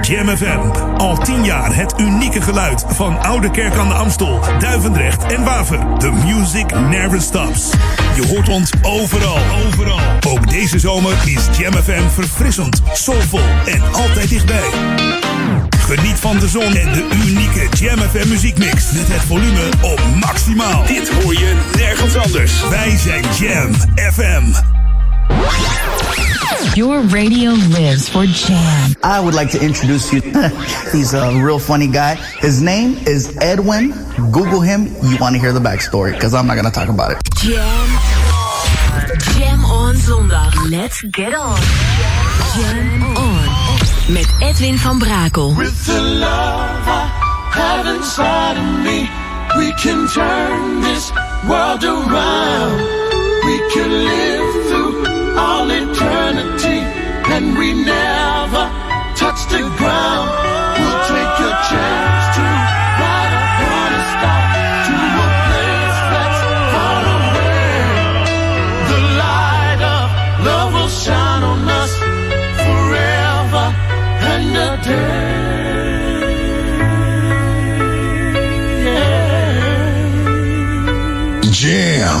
Jam FM. Al tien jaar het unieke geluid van Oude Kerk aan de Amstel, Duivendrecht en Waver. The music never stops. Je hoort ons overal, overal. Ook deze zomer is Jam FM verfrissend, soulvol en altijd dichtbij. Geniet van de zon en de unieke Jam FM muziekmix. Met het volume op maximaal. Dit hoor je nergens anders. Wij zijn Jam FM. Your radio lives for Jam. I would like to introduce you. He's a real funny guy. His name is Edwin. Google him. You want to hear the backstory because I'm not going to talk about it. Jam. Jam on zondag. Let's get on. Jam on. Met Edwin van Brakel. With the love I have inside of me, we can turn this world around. We can live through all eternity, and we never touch the ground. We'll take a chance to ride a star to a place that's far away. The light of love will shine on us forever and a day. Jam,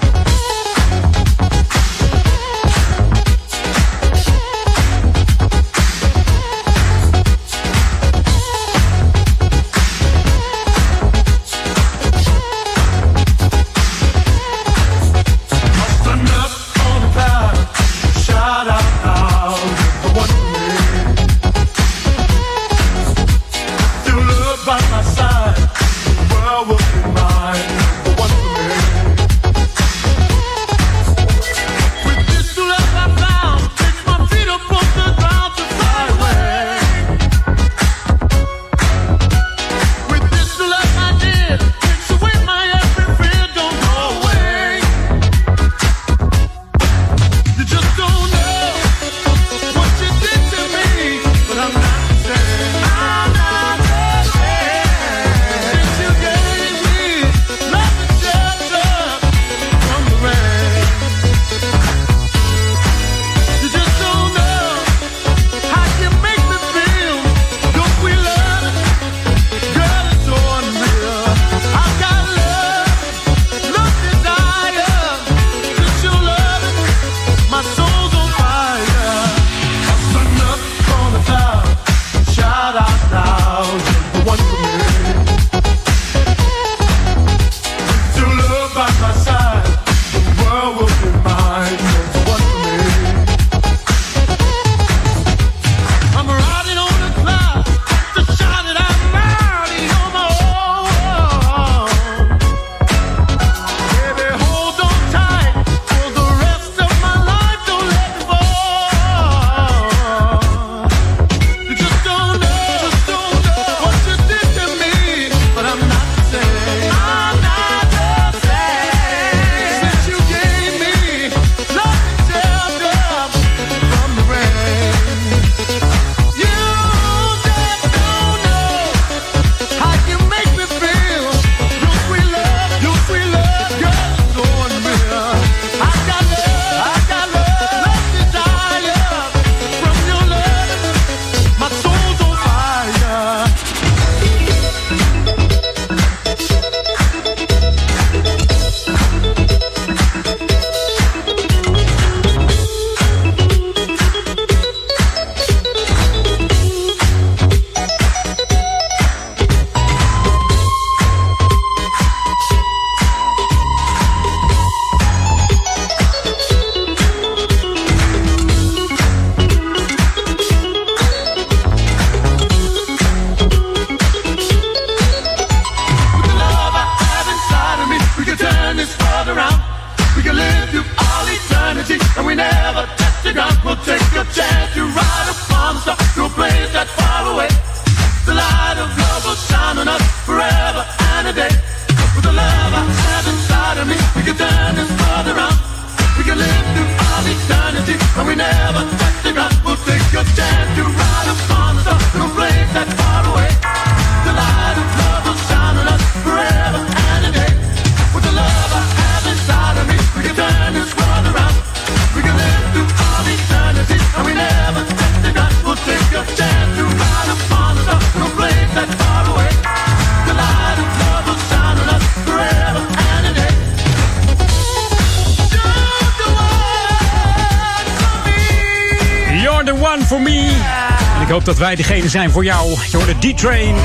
Wij degene zijn voor jou. Je hoorde D-Train.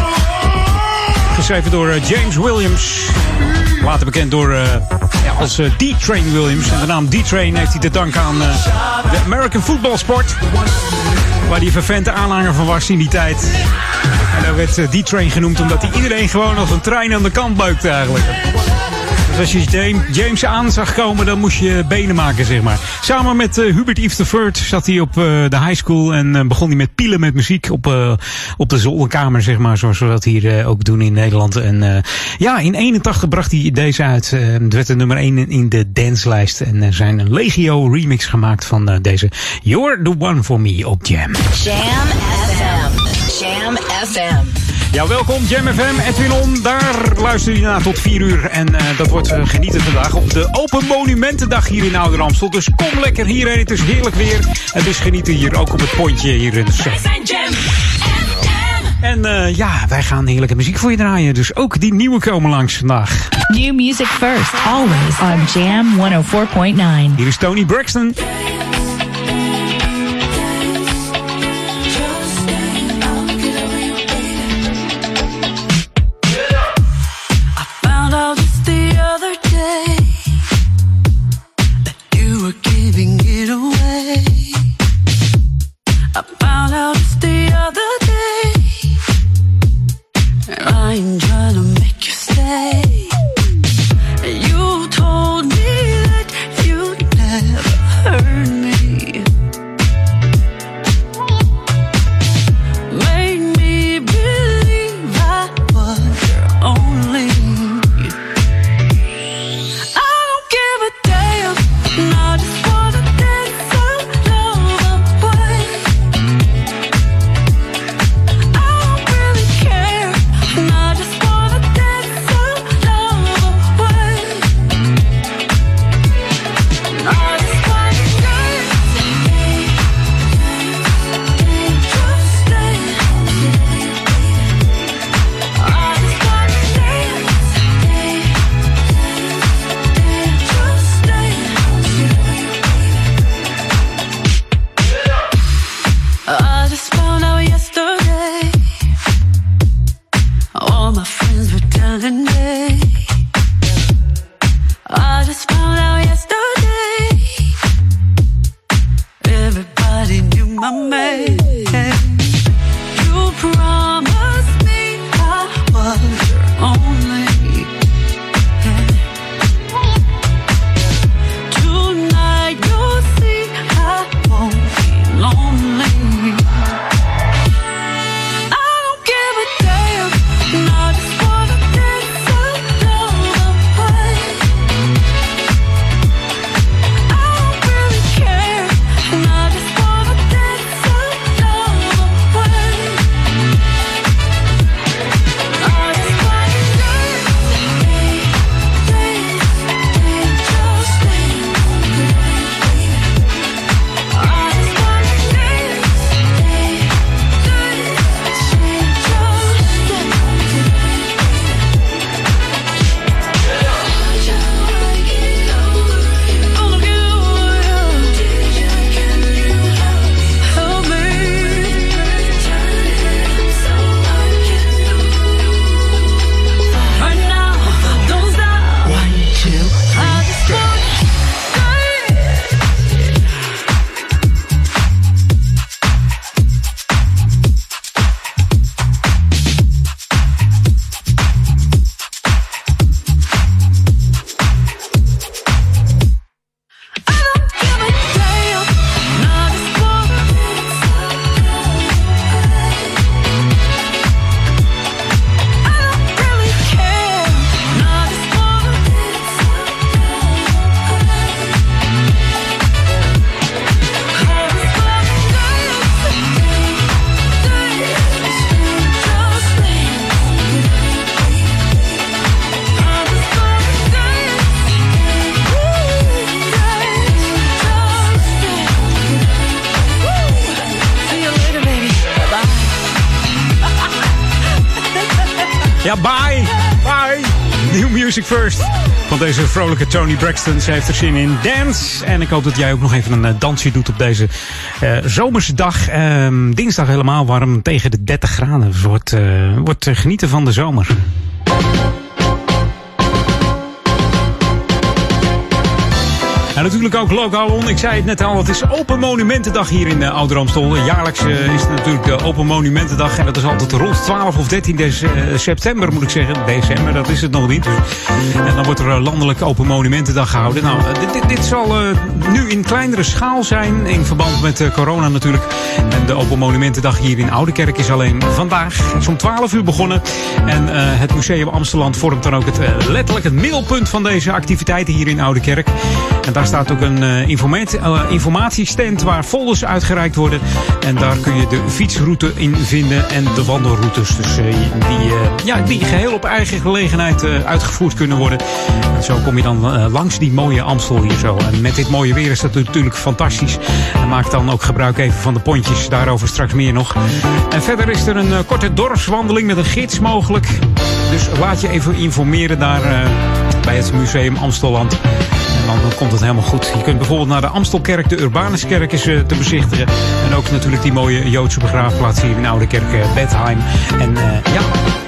Geschreven door eh, James Williams. Later bekend door uh, ja, als uh, D-Train Williams. En de naam D-Train heeft hij te danken aan de American Football Sport. Waar hij vervente aanhanger van was in die tijd. En daar werd D-Train genoemd omdat hij iedereen gewoon als een trein aan de kant buikte eigenlijk. Dus als je James aan zag komen, dan moest je benen maken, zeg maar. Samen met uh, Hubert Yves III zat hij op uh, de high school en uh, begon hij met pielen met muziek op, op de zolderkamer, zeg maar. Zoals we dat hier ook doen in Nederland. En ja, in 81 bracht hij deze uit. het werd de nummer 1 in de danslijst. En er zijn een legio remix gemaakt van deze You're the One For Me op Jam. Jam FM. Jam FM. Ja, welkom Jam FM, Edwin On. Daar luister je naar tot 4 uur. En uh, dat wordt uh, genieten vandaag op de Open Monumentendag hier in Ouder Amstel. Dus kom lekker hierheen. Het is heerlijk weer. Het is genieten hier ook op het pontje hier in de Wij zijn Jam. En uh, ja, wij gaan heerlijke muziek voor je draaien. Dus ook die nieuwe komen langs vandaag. New music first, always on Jam 104.9. Hier is Tony Braxton. Deze vrolijke Tony Braxton. Ze heeft er zin in dance. En ik hoop dat jij ook nog even een eh, dansje doet op deze uh, zomerse dag. Uh, dinsdag helemaal warm tegen de 30 graden. Wordt, uh, wordt genieten van de zomer. Natuurlijk ook lokaal Ik zei het net al, het is Open Monumentendag hier in uh. Jaarlijks uh, is het natuurlijk de Open Monumentendag. En dat is altijd rond 12 of 13 uh, september, moet ik zeggen. December, dat is het nog niet. En dan wordt er landelijk Open Monumentendag gehouden. Nou, dit, dit, dit zal nu in kleinere schaal zijn. In verband met corona natuurlijk. En de Open Monumentendag hier in Oudekerk is alleen vandaag. Het is om 12 uur begonnen. En het Museum Amsterdam vormt dan ook het, letterlijk het middelpunt van deze activiteiten hier in Oudekerk. En daar staat ook een uh, informatie, uh, informatiestand waar folders uitgereikt worden. En daar kun je de fietsroute in vinden en de wandelroutes. Dus uh, die, ja, die geheel op eigen gelegenheid uitgevoerd kunnen worden. En zo kom je dan langs die mooie Amstel hier zo. En met dit mooie weer is dat natuurlijk fantastisch. En maak dan ook gebruik even van de pontjes. Daarover straks meer nog. En verder is er een korte dorpswandeling met een gids mogelijk. Dus laat je even informeren daar bij het Museum Amstelland. En dan komt het helemaal goed. Je kunt bijvoorbeeld naar de Amstelkerk, de Urbanuskerk is uh, te bezichtigen. En ook natuurlijk die mooie Joodse begraafplaats hier in Oude Kerk, uh, Bethheim. En uh, ja,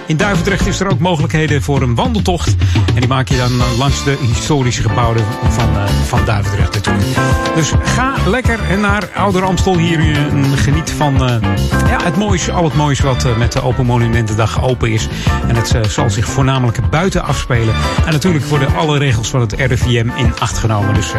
in Duivendrecht is er ook mogelijkheden voor een wandeltocht. En die maak je dan langs de historische gebouwen van, van Duivendrecht natuurlijk. Dus ga lekker naar Ouder Amstel hier en geniet van ja, het moois, al het moois wat met de Open Monumentendag open is. En het zal zich voornamelijk buiten afspelen. En natuurlijk worden alle regels van het RIVM in acht genomen. Dus,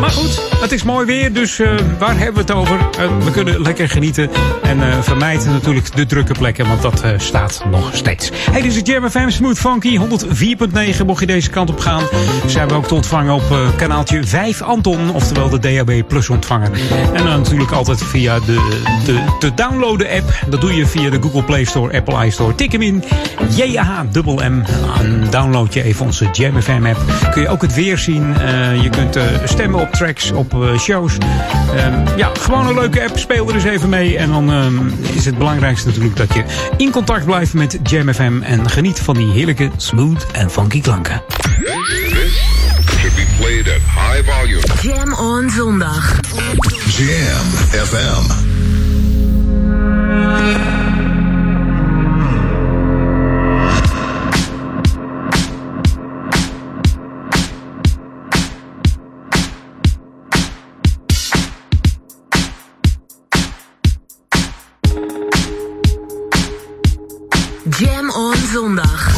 maar goed, het is mooi weer, dus uh, waar hebben we het over? Uh, we kunnen lekker genieten en vermijden natuurlijk de drukke plekken, want dat staat nog steeds. Hey, dit is Jam FM Smooth Funky 104.9. Mocht je deze kant op gaan, zijn we ook te ontvangen op kanaaltje 5 Anton, oftewel de DAB Plus ontvanger. En dan natuurlijk altijd via de, de, de downloaden app. Dat doe je via de Google Play Store, Apple iStore. Tik hem in, J-A-M-M. En download je even onze Jam FM app. Kun je ook het weer zien. Je kunt stemmen op tracks, op uh, shows. Ehm, ja, gewoon een leuke app. Speel er eens even mee. En dan um, is het belangrijkste natuurlijk dat je in contact blijft met Jam FM. En geniet van die heerlijke, smooth en funky klanken. This should be played at high volume. Jam on zondag. Jam FM. Jam on zondag.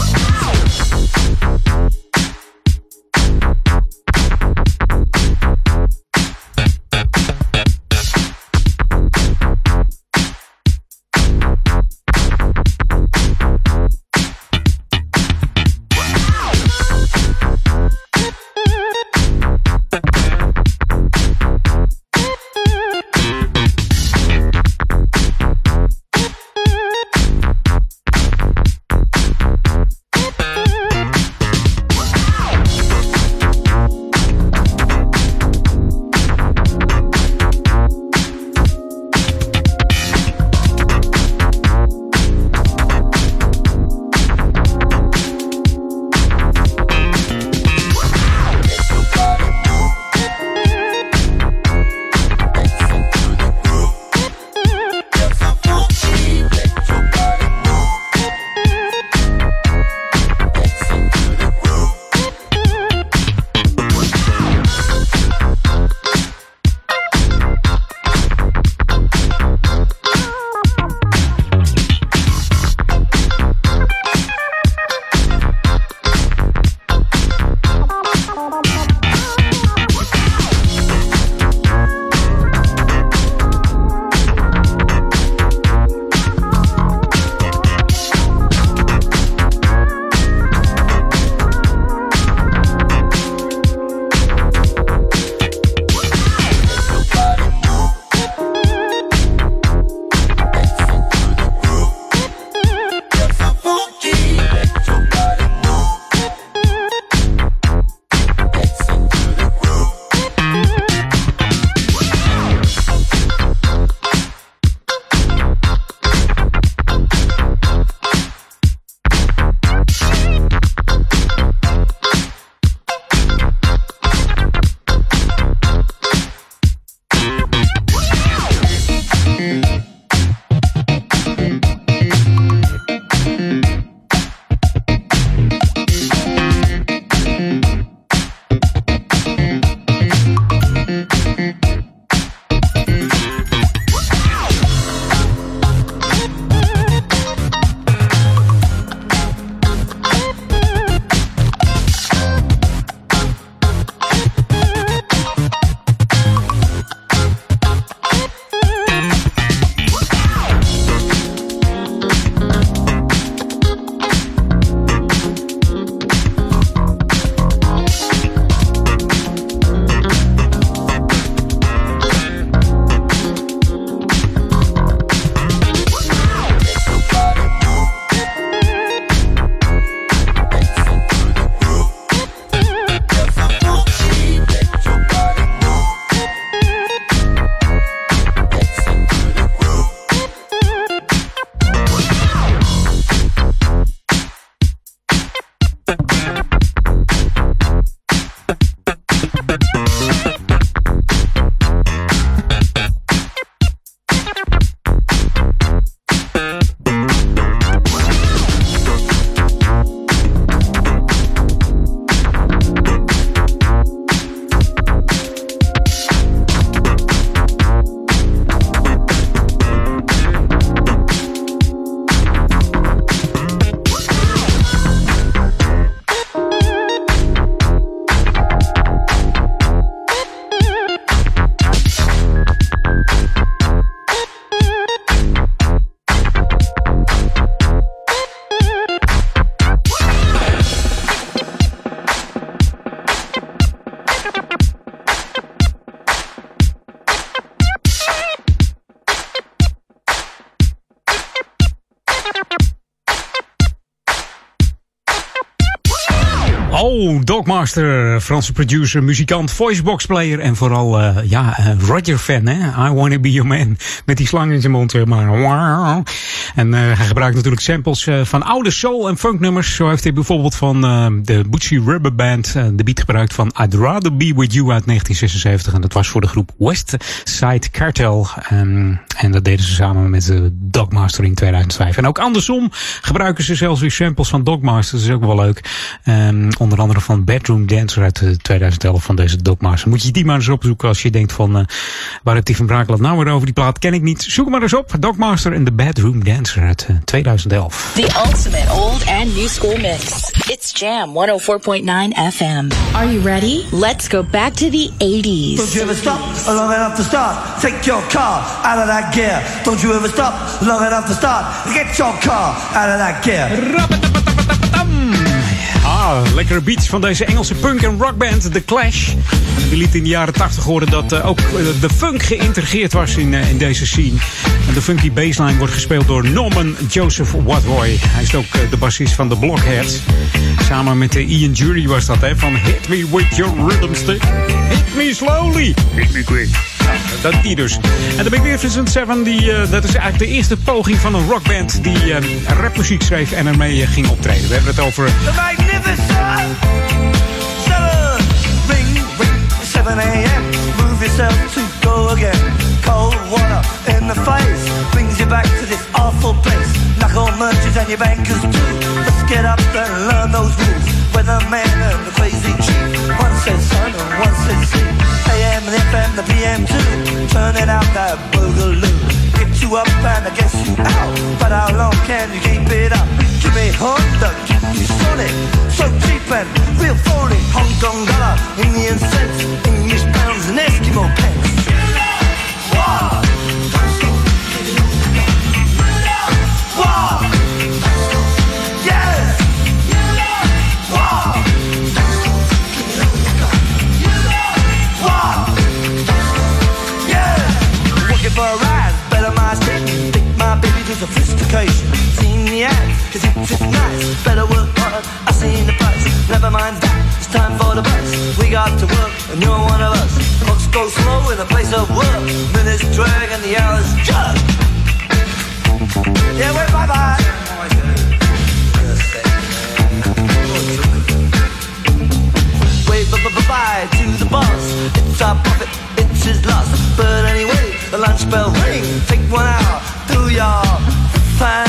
Dogmaster, Franse producer, muzikant, voicebox player en vooral uh, ja, uh, Roger fan, hè? I Wanna Be Your Man. Met die slang in zijn mond, zeg maar. En hij gebruikt natuurlijk samples van oude soul en funk nummers. Zo heeft hij bijvoorbeeld van de Bootsy Rubber Band de beat gebruikt van I'd Rather Be With You uit 1976. En dat was voor de groep West Side Cartel. Um, en dat deden ze samen met de Dogmaster in 2005. En ook andersom gebruiken ze zelfs weer samples van Dogmaster. Dat is ook wel leuk. Um, onder andere van Bedroom Dancer uit 2011 van deze Dogmaster. Moet je die maar eens opzoeken als je denkt van... Uh, waar heeft die van Brakel nou weer over? Die plaat ken ik niet. Zoek maar eens op. Dogmaster en The Bedroom Dancer uit uh, 2011. The ultimate old and new school mix. It's Jam 104.9 FM. Are you ready? Let's go back to the 80s. Don't you ever stop long enough to start? Take your car out of that gear. Don't you ever stop long enough to start? Get your car out of that gear. Ah, lekkere beats van deze Engelse punk- en rockband The Clash. Die liet in de jaren 80 horen dat uh, ook uh, de funk geïntegreerd was in, uh, in deze scene. En de funky bassline wordt gespeeld door Norman Joseph Watroy. Hij is ook de bassist van The Blockheads. Samen met Ian Jury was dat, hè, van Hit Me With Your Rhythm Stick. Hit Me Slowly. Hit Me Quick. Dat die dus. En de Magnificent Seven, die, uh, dat is eigenlijk de eerste poging van een rockband die uh, rapmuziek schreef en ermee uh, ging optreden. We hebben het over. The Magnificent Seven. Ring, ring, 7 a.m. Move yourself to go again. Cold water in the face brings you back to this awful place. Knuckle merchants and your bankers too. Let's get up and learn those rules. Weatherman and the crazy chief. One says sun and one says sea. And FM, the PM too. Turning out that boogaloo. Get you up and I guess you out. But how long can you keep it up? Give me Honda, give me Sonic. So cheap and real phony. Hong Kong dollar, Indian cents, English pounds and Eskimo pence. Wow. Sophistication. Seen the ads, cause it's just nice. Better work hard, I've seen the price. Never mind that, it's time for the bus. We got to work, and you're one of us. Clocks go slow in a place of work. Minutes drag and the hours jug. Yeah, wait, bye bye. Wave bye to the boss. It's our profit, it's his loss. But anyway, the lunch bell ring. Take one hour, do your What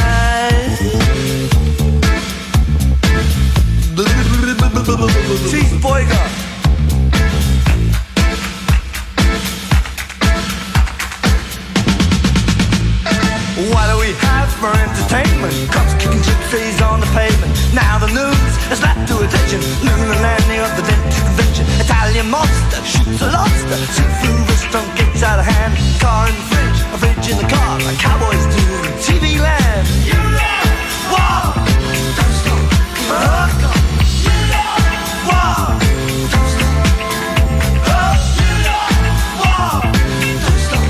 do we have for entertainment? Cops kicking gypsies on the pavement. Now the news has lapped to attention. Lunar landing of the convention. Italian monster shoots a lobster. Restaurant gets out of hand. Car in the fridge, a fridge in the car. Cowboys do TV land. You what? Don't stop. Don't stop. Don't stop.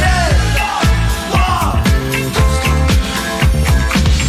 Yeah.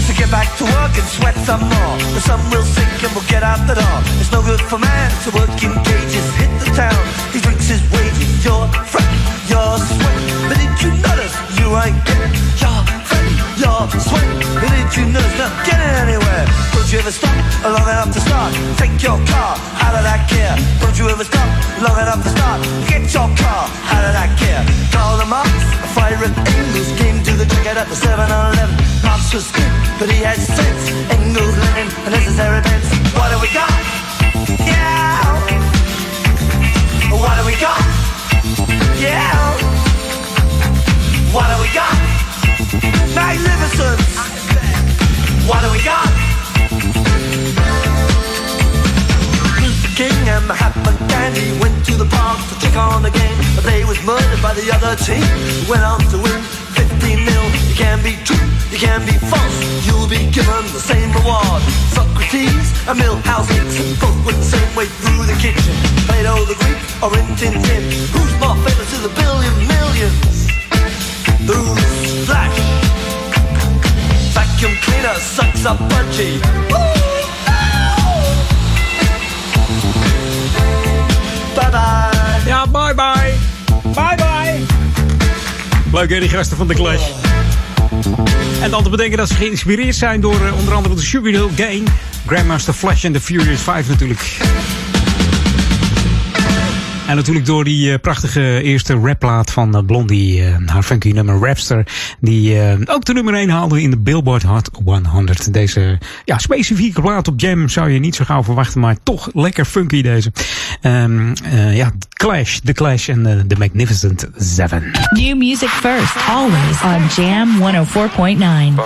So get back to work and sweat some more. The sun will sink and we'll get out the door. It's no good for man to work in cages. Hit the town, he drinks his wages. Your friend, your sweat. But did you notice you ain't getting your friend, your sweat? But did you notice not getting anywhere? Don't you ever stop long enough to start? Take your car out of that gear. Don't you ever stop long enough to start? Get your car out of that gear. Call the Marx, a fire at Engels came to the checkout at the 7-Eleven. Marx was good, but he had sense. Engels, Lenin, a necessary pence. What do we got? Yeah. What do we got? Yeah. What do we got? Magnificent. What do we got? Luther King and Mahatma Gandhi went to the park to check on the game, but they was murdered by the other team. Went on to win 15 nil. You can be true, you can be false. You'll be given the same reward. Socrates and Milhouse both went the same way through the kitchen. Plato the Greek or Rin Tin Tin. Who's more famous to the billion millions? The roots. Vacuum cleaner sucks up budgie. Bye bye. Ja, bye bye. Bye bye. Leuk hè, die gasten van de Clash. En dan te bedenken dat ze geïnspireerd zijn door eh, onder andere de Sugar Hill Gang, Grandmaster Flash en The Furious 5 natuurlijk. En natuurlijk door die uh, prachtige eerste rapplaat van uh, Blondie, uh, haar funky nummer Rapster. Die ook de nummer 1 haalde in de Billboard Hot 100. Deze ja, specifieke plaat op Jam zou je niet zo gauw verwachten, maar toch lekker funky deze. Um, ja, Clash, The Clash en The Magnificent Seven. New music first, always on Jam 104.9.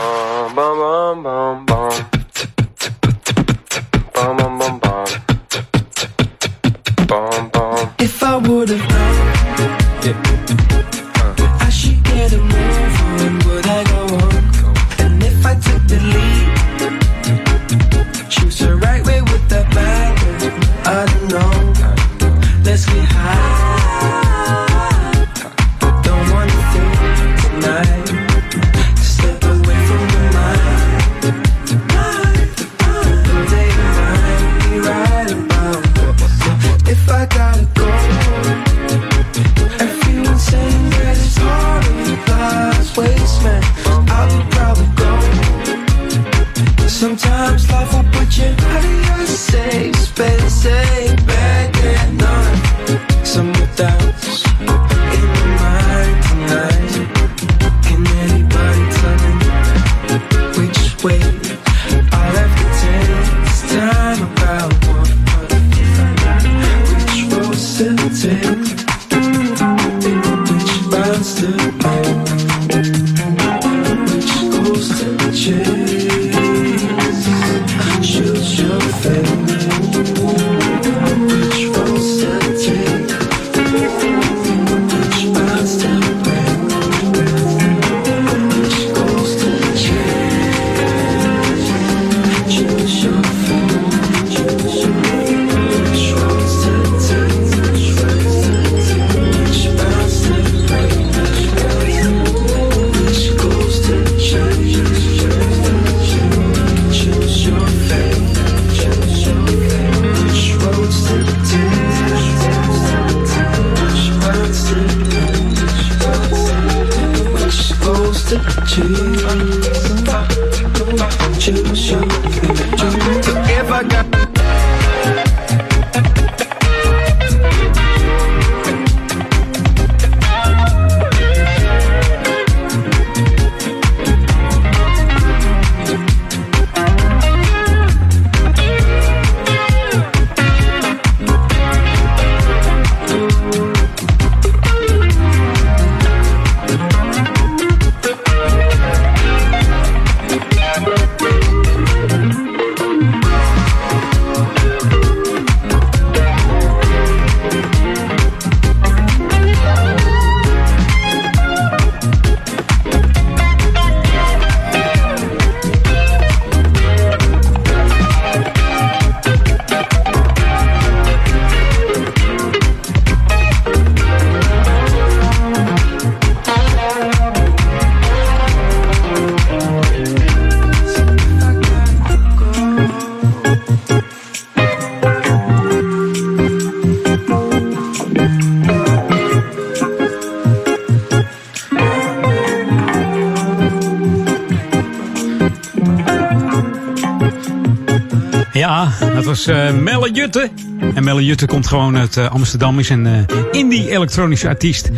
was uh, Melle Jutte. En Melle Jutte komt gewoon uit uh, Amsterdam, is een uh, indie-elektronische artiest.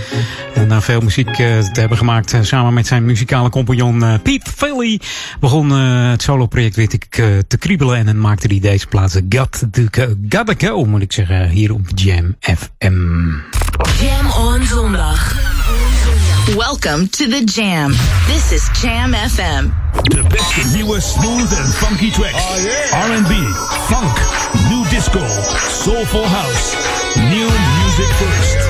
En na veel muziek te hebben gemaakt samen met zijn muzikale compagnon Piep Philly... begon het solo-project, weet ik, te kriebelen. En dan maakte hij deze plaatsen Got Go, Gotta Go, moet ik zeggen, hier op Jam FM. Jam on zondag. Welcome to the Jam. This is Jam FM. De beste nieuwe smooth en funky tracks. R&B, funk, new disco, soulful house. New music first.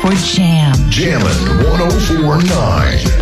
For Jam. Jammin' 1049.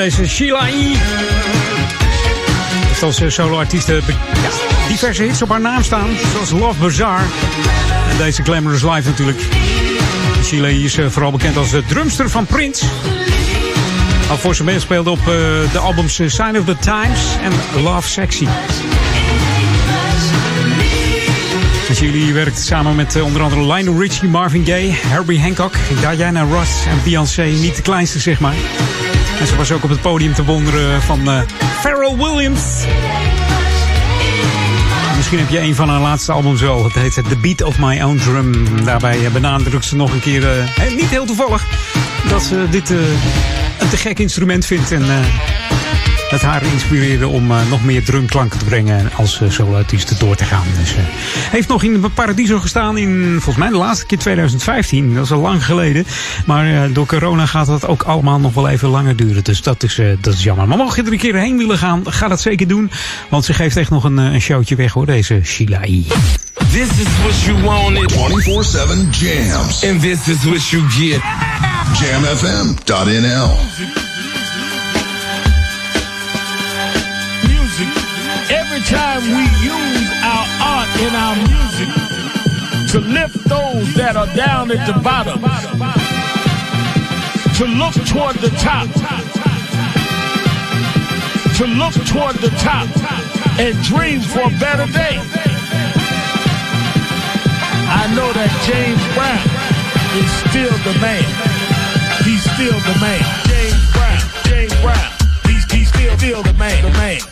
Deze Sheila E. Heeft als solo-artiest ja, diverse hits op haar naam staan. Zoals Love Bazaar. En deze Glamorous Life natuurlijk. Sheila is vooral bekend als de drumster van Prince. Alvorens ze meespeelde op uh, de albums Sign of the Times en Love Sexy. Jullie werkt samen met onder andere Lionel Richie, Marvin Gaye, Herbie Hancock, Diana Ross en Beyoncé. Niet de kleinste, zeg maar. En ze was ook op het podium te wonderen van uh, Pharrell Williams. Misschien heb je een van haar laatste albums wel. Het heet The Beat of My Own Drum. Daarbij benadrukt ze nog een keer, niet heel toevallig, dat ze dit een te gek instrument vindt. En het haar inspireerde om uh, nog meer drumklanken te brengen als uh, soloartiest door te gaan. Dus uh, heeft nog in Paradiso gestaan in volgens mij de laatste keer 2015. Dat is al lang geleden. Maar door corona gaat dat ook allemaal nog wel even langer duren. Dus dat is, dat is jammer. Maar mocht je er een keer heen willen gaan, ga dat zeker doen. Want ze geeft echt nog een, een showtje weg hoor, deze Shilai. This is what you wanted. 24-7 jams. And this is what you get. Jamfm.nl time we use our art in our music to lift those that are down at the bottom, to look toward the top, to look toward the top and dream for a better day. I know that James Brown is still the man. He's still the man. James Brown, James Brown. He's, he's still, still the man, the man.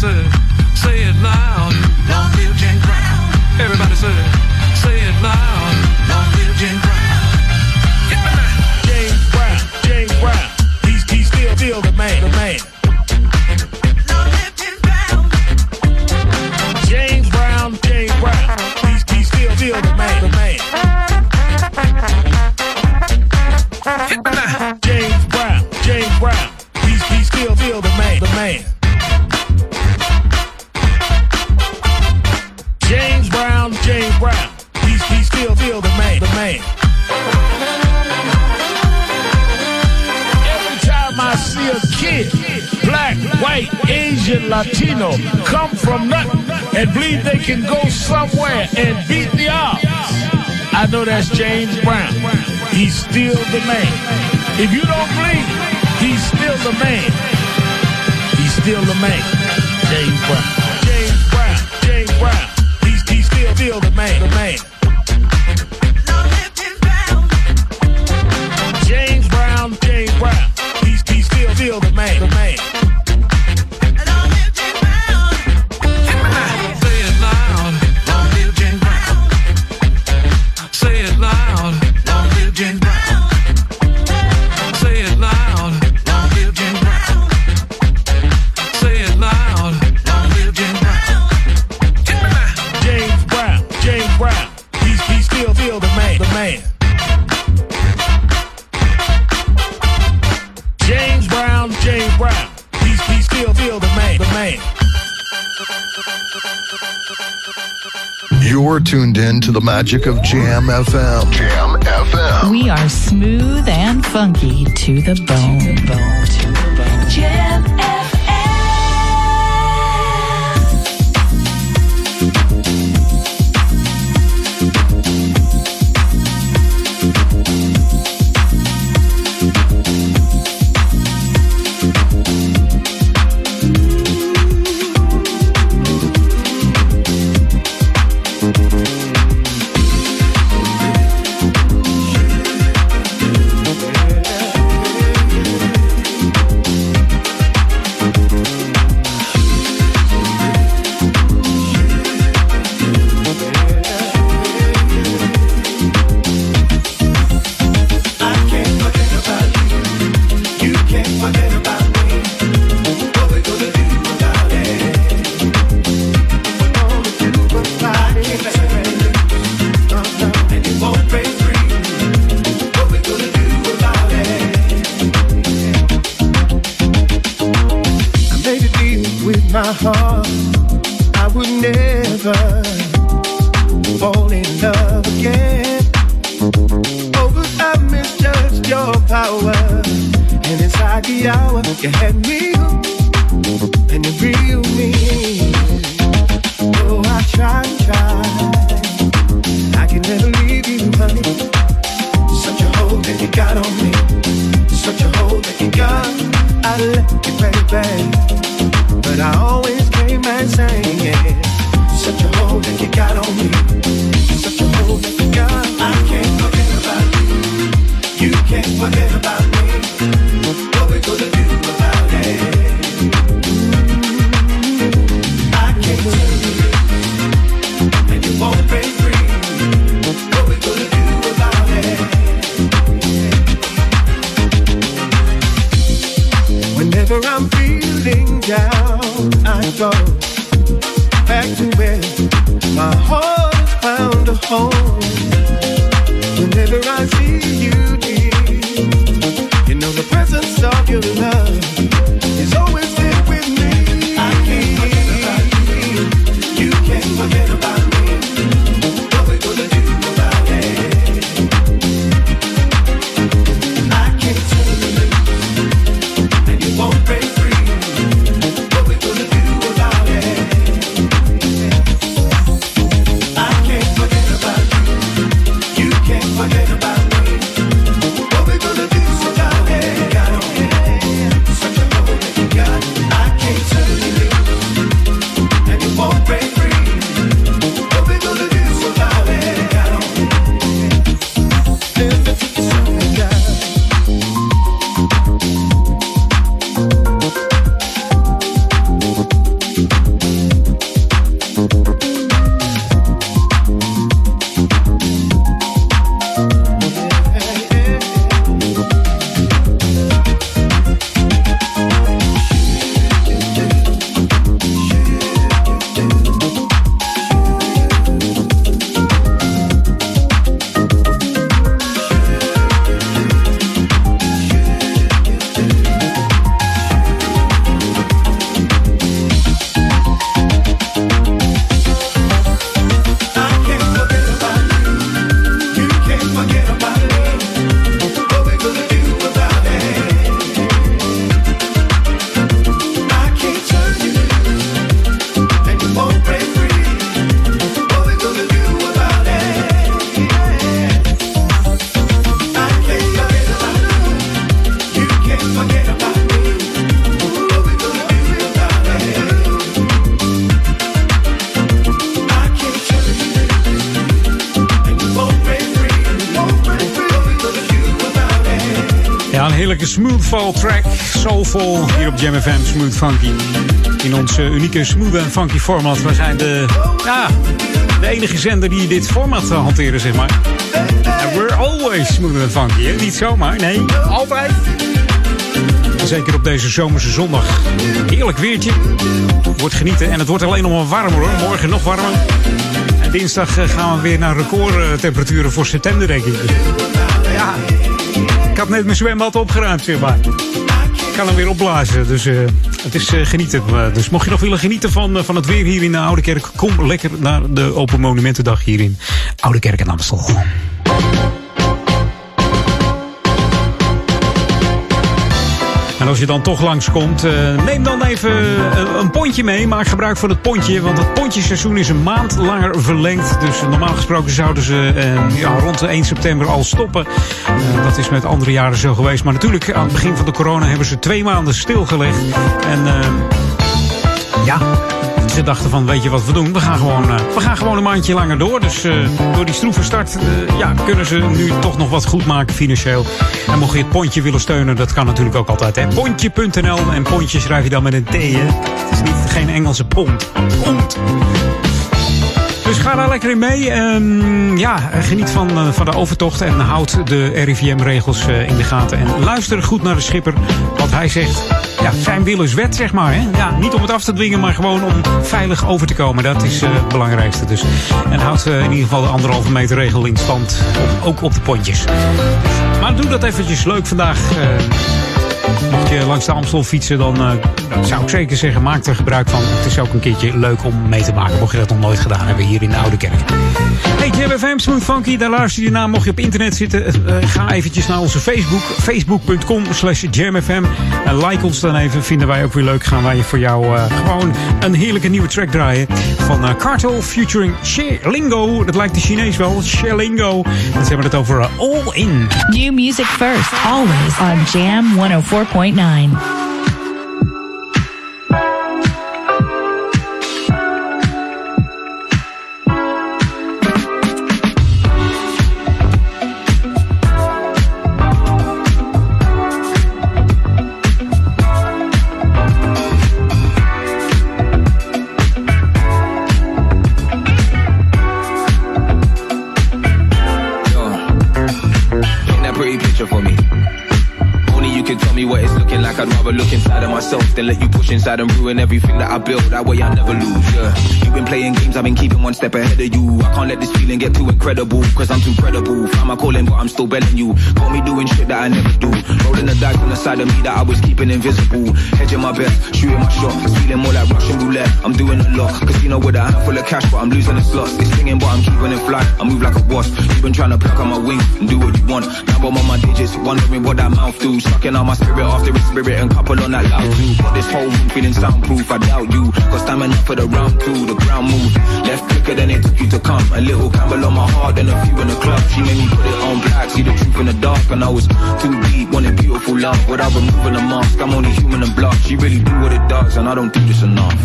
Say, say it loud. Magic of Jam FM. Jam FM. We are smooth and funky to the bone. I'm feeling down, I go back to where my heart found a home. Whenever I see you, dear, you know the presence of your love heerlijke smooth fall track. Soulful hier op Jam FM, Smooth Funky. In ons eh, unieke smooth en funky format. We zijn de, ja, de enige zender die dit format eh, hanteren, zeg maar. And we're always smooth en funky? Niet zomaar, nee, altijd. Zeker op deze zomerse zondag. Heerlijk weertje. Wordt genieten. En het wordt alleen nog maar warmer hoor. Morgen nog warmer. En dinsdag eh, gaan we weer naar recordtemperaturen voor september, denk ik. Net mijn zwembad opgeruimd, zeg maar. Ik kan hem weer opblazen, dus eh, het is eh, genieten. Dus mocht je nog willen genieten van, eh, van het weer hier in de Oude Kerk... kom lekker naar de Open Monumentendag hier in Oude Kerk en Amstel. En als je dan toch langskomt, eh, neem dan even eh, een pontje mee. Maak gebruik van het pontje, want het pontjeseizoen is een maand langer verlengd. Dus normaal gesproken zouden ze eh, ja, rond de 1 september al stoppen. Eh, dat is met andere jaren zo geweest. Maar natuurlijk, aan het begin van de corona hebben ze twee maanden stilgelegd. En eh, ja, dachten van, weet je wat we doen? We gaan gewoon, eh, we gaan gewoon een maandje langer door. Dus eh, door die stroeve start eh, ja, kunnen ze nu toch nog wat goed maken financieel. En mocht je het pontje willen steunen, dat kan natuurlijk ook altijd. Hè? Pontje.nl en pontje schrijf je dan met een T. Hè? Het is niet geen Engelse pont. Pont. Dus ga daar lekker in mee. Ehm, ja, geniet van, van de overtocht en houd de RIVM-regels in de gaten. En luister goed naar de schipper wat hij zegt. Ja, zijn wil is wet, zeg maar. Hè? Ja, niet om het af te dwingen, maar gewoon om veilig over te komen. Dat is eh, het belangrijkste. Dus. En houd eh, in ieder geval de anderhalve meter regel in stand. Ook op de pontjes. Maar doe dat eventjes leuk vandaag. eh, Mocht je langs de Amstel fietsen, dan eh, zou ik zeker zeggen, maak er gebruik van. Het is ook een keertje leuk om mee te maken. Mocht je dat nog nooit gedaan hebben hier in de Oude Kerk. Hey, JFM Smooth Funky, daar luister je naar. Mocht je op internet zitten, eh, ga eventjes naar onze Facebook. Facebook.com slash jamfm. En like ons dan even, vinden wij ook weer leuk. Gaan wij voor jou eh, gewoon een heerlijke nieuwe track draaien. Van Cartel featuring Lingo. Dat lijkt de Chinees wel, Shelingo. En ze hebben het over All In. New music first, always on Jam 104.9. I'd rather look inside of myself then let you push inside and ruin everything that I built. That way I never lose. Yeah. You've been playing games, I've been keeping one step ahead of you. I can't let this feeling get too incredible, cause I'm too credible. Found my calling, but I'm still belling you. Got me doing shit that I never do. Rolling the dice on the side of me that I was keeping invisible. Hedging my bet, shooting my shot. Feeling more like Russian roulette. I'm doing a lot. cause you Casino with a handful of cash, but I'm losing the slots. It's stinging, but I'm keeping it fly. I move like a wasp. You've been trying to pluck on my wing and do what you want. Now I'm on my digits, wondering what that mouth do. Sucking on my spirit after its spirit and couple on that too. Got this whole room feeling soundproof. I doubt you. Got stamina for the round two. The ground move left quicker than it took you to come. A little gamble on my heart and a few in the club. She made me put it on black. See the truth in the dark, and I was too deep. Wanted beautiful love without removing the mask. I'm only human and blood. She really do what it does, and I don't do this enough.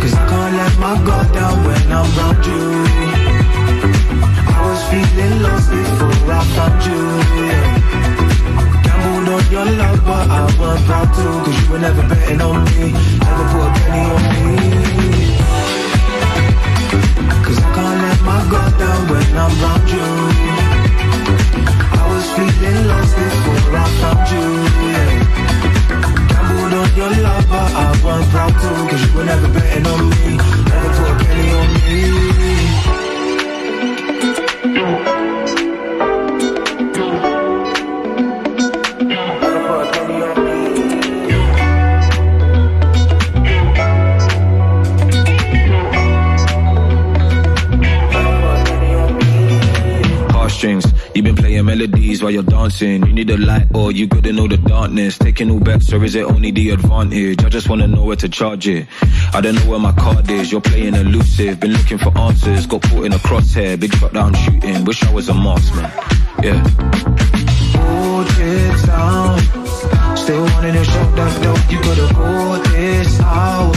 Cause I can't let my guard down when I'm around you. I was feeling lost before I found you. Yeah. On your love, but I wasn't proud to. Cause you were never betting on me. Never put a penny on me. Cause I can't let my guard down when I'm around you. I was feeling lost before I found you. Yeah. Gambled on your love, but I wasn't proud to. Cause you were never betting on me. Never put a penny on me. Melodies while you're dancing. You need a light or you gotta know the darkness. Taking all bets or is it only the advantage? I just wanna know where to charge it. I don't know where my card is. You're playing elusive. Been looking for answers. Got caught in a crosshair. Big shot that I'm shooting. Wish I was a marksman. Yeah. Hold it down. Still wanting to show that dope. You gotta hold this out.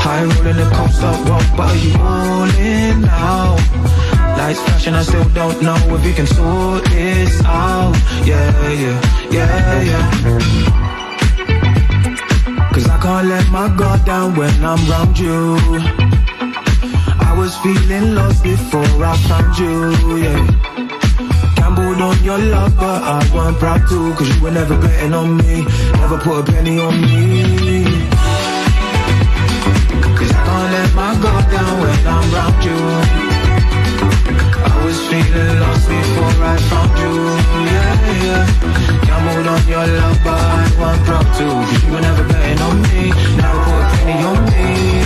High rolling the coast up, but are you all in now? Lights flashing, I still don't know if you can sort this out. Yeah, yeah, yeah, yeah. Cause I can't let my guard down when I'm around you. I was feeling lost before I found you, yeah. Gambled on your love, but I wasn't proud to. Cause you were never betting on me, never put a penny on me. Cause I can't let my guard down when I'm around you. Feeling lost before I found you, yeah, yeah. Gambled on your love, but I wasn't proud to. Cause you were never betting on me, never put a penny on me.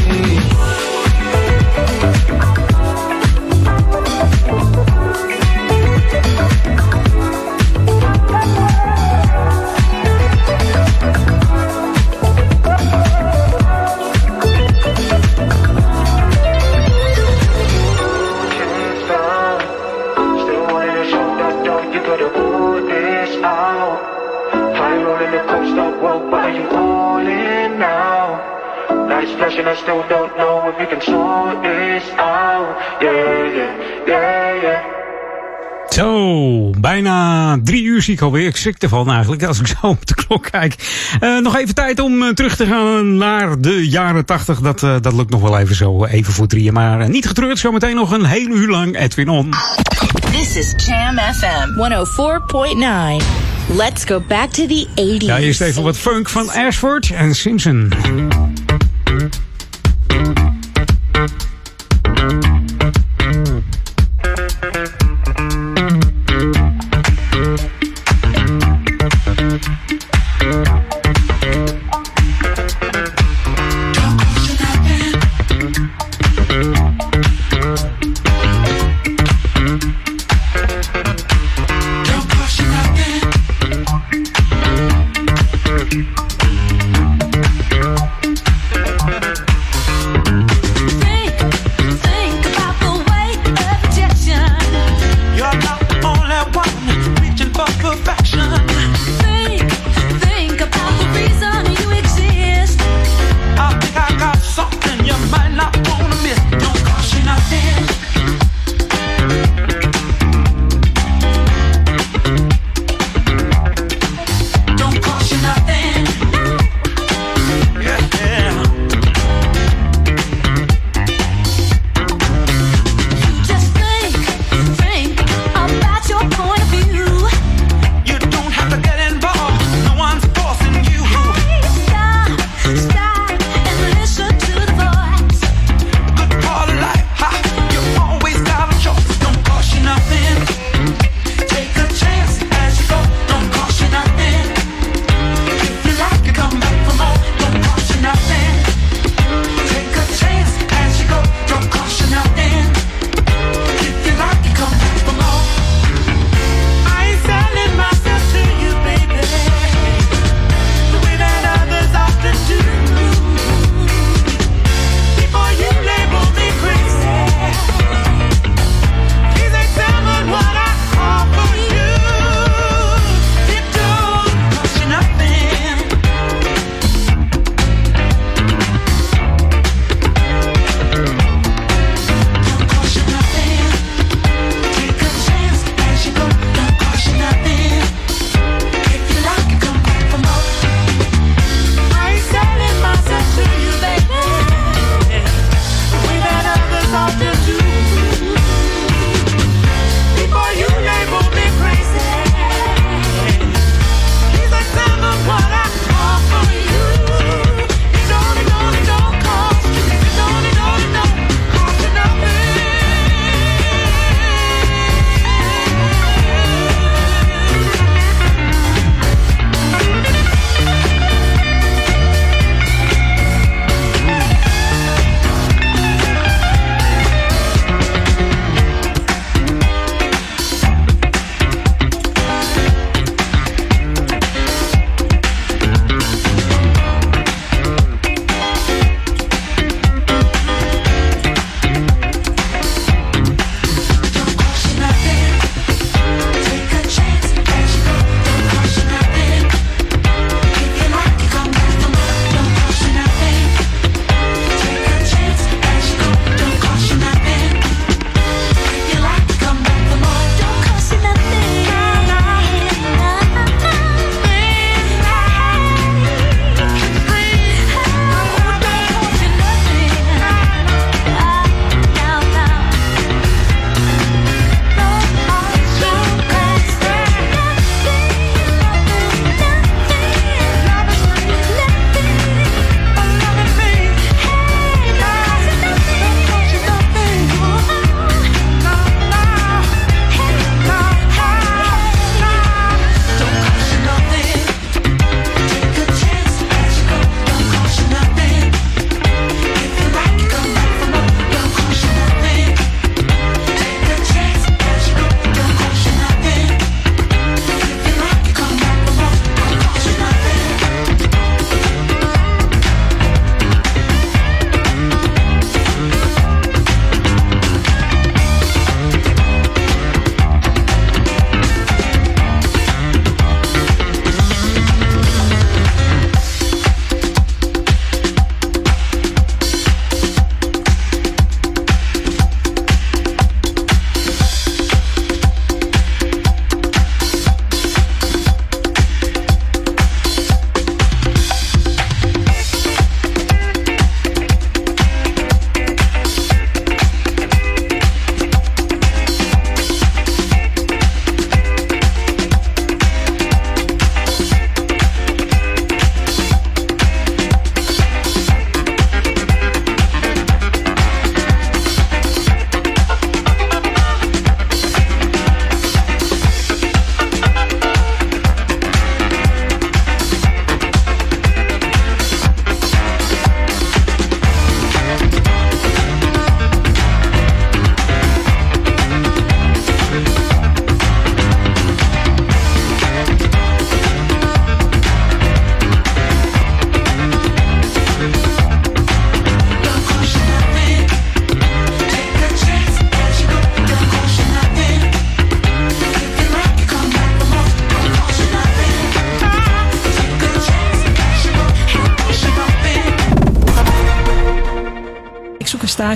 Ik alweer. Ik schrik ervan eigenlijk als ik zo op de klok kijk. Eh, nog even tijd om eh, terug te gaan naar de jaren tachtig. Dat, eh, dat lukt nog wel even zo, even voor drieën. Maar niet getreurd, zometeen nog een hele uur lang Edwin On. This is Jam FM 104.9. Let's go back to the 80s. Ja, eerst even wat funk van Ashford en Simpson.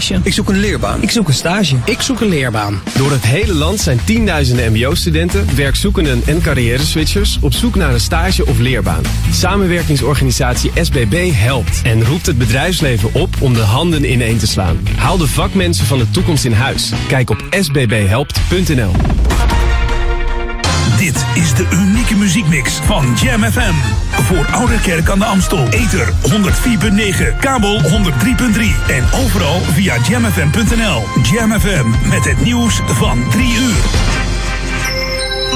Stage. Ik zoek een leerbaan. Ik zoek een stage. Ik zoek een leerbaan. Door het hele land zijn tienduizenden mbo-studenten, werkzoekenden en carrière-switchers op zoek naar een stage of leerbaan. Samenwerkingsorganisatie SBB helpt en roept het bedrijfsleven op om de handen ineen te slaan. Haal de vakmensen van de toekomst in huis. Kijk op sbbhelpt.nl. Dit is de unieke muziekmix van Jam FM. Voor Oude Kerk aan de Amstel. Ether 104.9, kabel 103.3 en overal via jamfm.nl. Jam FM met het nieuws van 3 uur.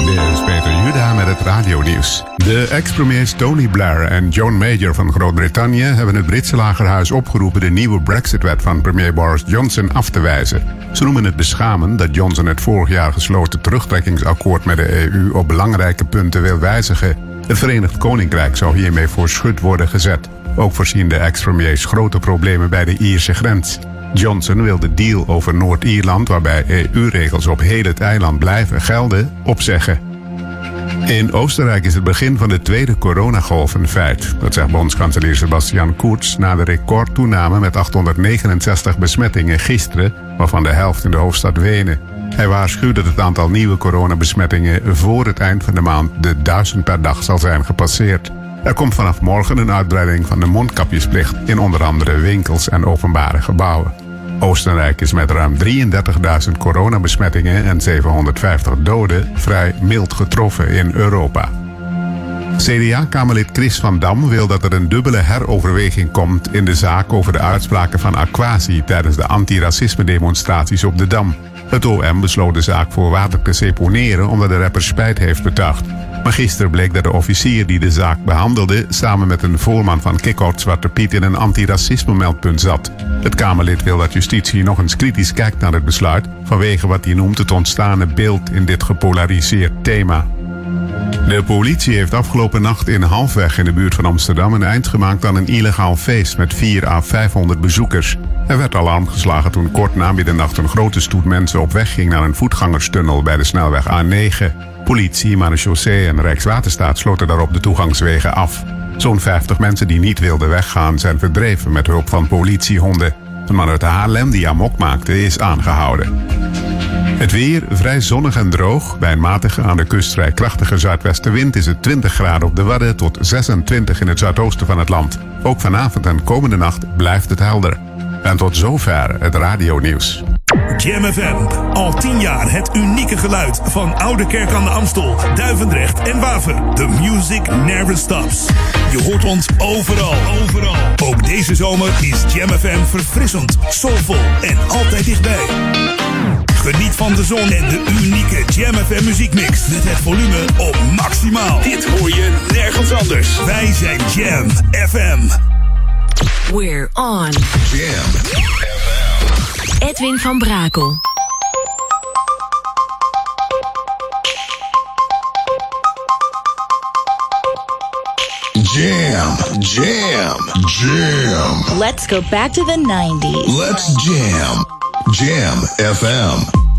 Dit is Peter Juda met het radionieuws. De ex-premiers Tony Blair en John Major van Groot-Brittannië hebben het Britse lagerhuis opgeroepen de nieuwe Brexit-wet van premier Boris Johnson af te wijzen. Ze noemen het beschamend dat Johnson het vorig jaar gesloten terugtrekkingsakkoord met de EU op belangrijke punten wil wijzigen. Het Verenigd Koninkrijk zou hiermee voor schut worden gezet. Ook voorzien de ex-premiers grote problemen bij de Ierse grens. Johnson wil de deal over Noord-Ierland, waarbij EU-regels op heel het eiland blijven gelden, opzeggen. In Oostenrijk is het begin van de tweede coronagolf een feit. Dat zegt bondskanselier Sebastian Kurz na de recordtoename met 869 besmettingen gisteren, waarvan de helft in de hoofdstad Wenen. Hij waarschuwt dat het aantal nieuwe coronabesmettingen voor het eind van de maand de duizend per dag zal zijn gepasseerd. Er komt vanaf morgen een uitbreiding van de mondkapjesplicht in onder andere winkels en openbare gebouwen. Oostenrijk is met ruim 33.000 coronabesmettingen en 750 doden vrij mild getroffen in Europa. CDA-kamerlid Chris van Dam wil dat er een dubbele heroverweging komt in de zaak over de uitspraken van Aquasi tijdens de antiracisme-demonstraties op de Dam. Het OM besloot de zaak voorwaardelijk te seponeren omdat de rapper spijt heeft betuigd. Maar gisteren bleek dat de officier die de zaak behandelde samen met een voorman van Kickout Zwarte Piet in een antiracisme-meldpunt zat. Het Kamerlid wil dat justitie nog eens kritisch kijkt naar het besluit vanwege wat hij noemt het ontstane beeld in dit gepolariseerd thema. De politie heeft afgelopen nacht in Halfweg in de buurt van Amsterdam een eind gemaakt aan een illegaal feest met 4 à 500 bezoekers. Er werd alarm geslagen toen kort na middernacht een grote stoet mensen op weg ging naar een voetgangerstunnel bij de snelweg A9. Politie, marechaussee en Rijkswaterstaat sloten daarop de toegangswegen af. Zo'n 50 mensen die niet wilden weggaan zijn verdreven met hulp van politiehonden. Een man uit Haarlem die amok maakte is aangehouden. Het weer vrij zonnig en droog. Bij een matige aan de kust vrij krachtige zuidwestenwind is het 20 graden op de Wadden tot 26 in het zuidoosten van het land. Ook vanavond en komende nacht blijft het helder. En tot zover het radionieuws. Jam FM. Al 10 jaar het unieke geluid van Oude Kerk aan de Amstel, Duivendrecht en Waver. The music never stops. Je hoort ons overal, overal. Ook deze zomer is Jam FM verfrissend, soulvol en altijd dichtbij. Geniet van de zon en de unieke Jam FM muziekmix. Met het volume op maximaal. Dit hoor je nergens anders. Wij zijn Jam FM. We're on. Jam Edwin van Brakel. Jam, jam, jam. Let's go back to the 90s. Let's jam. Jam FM.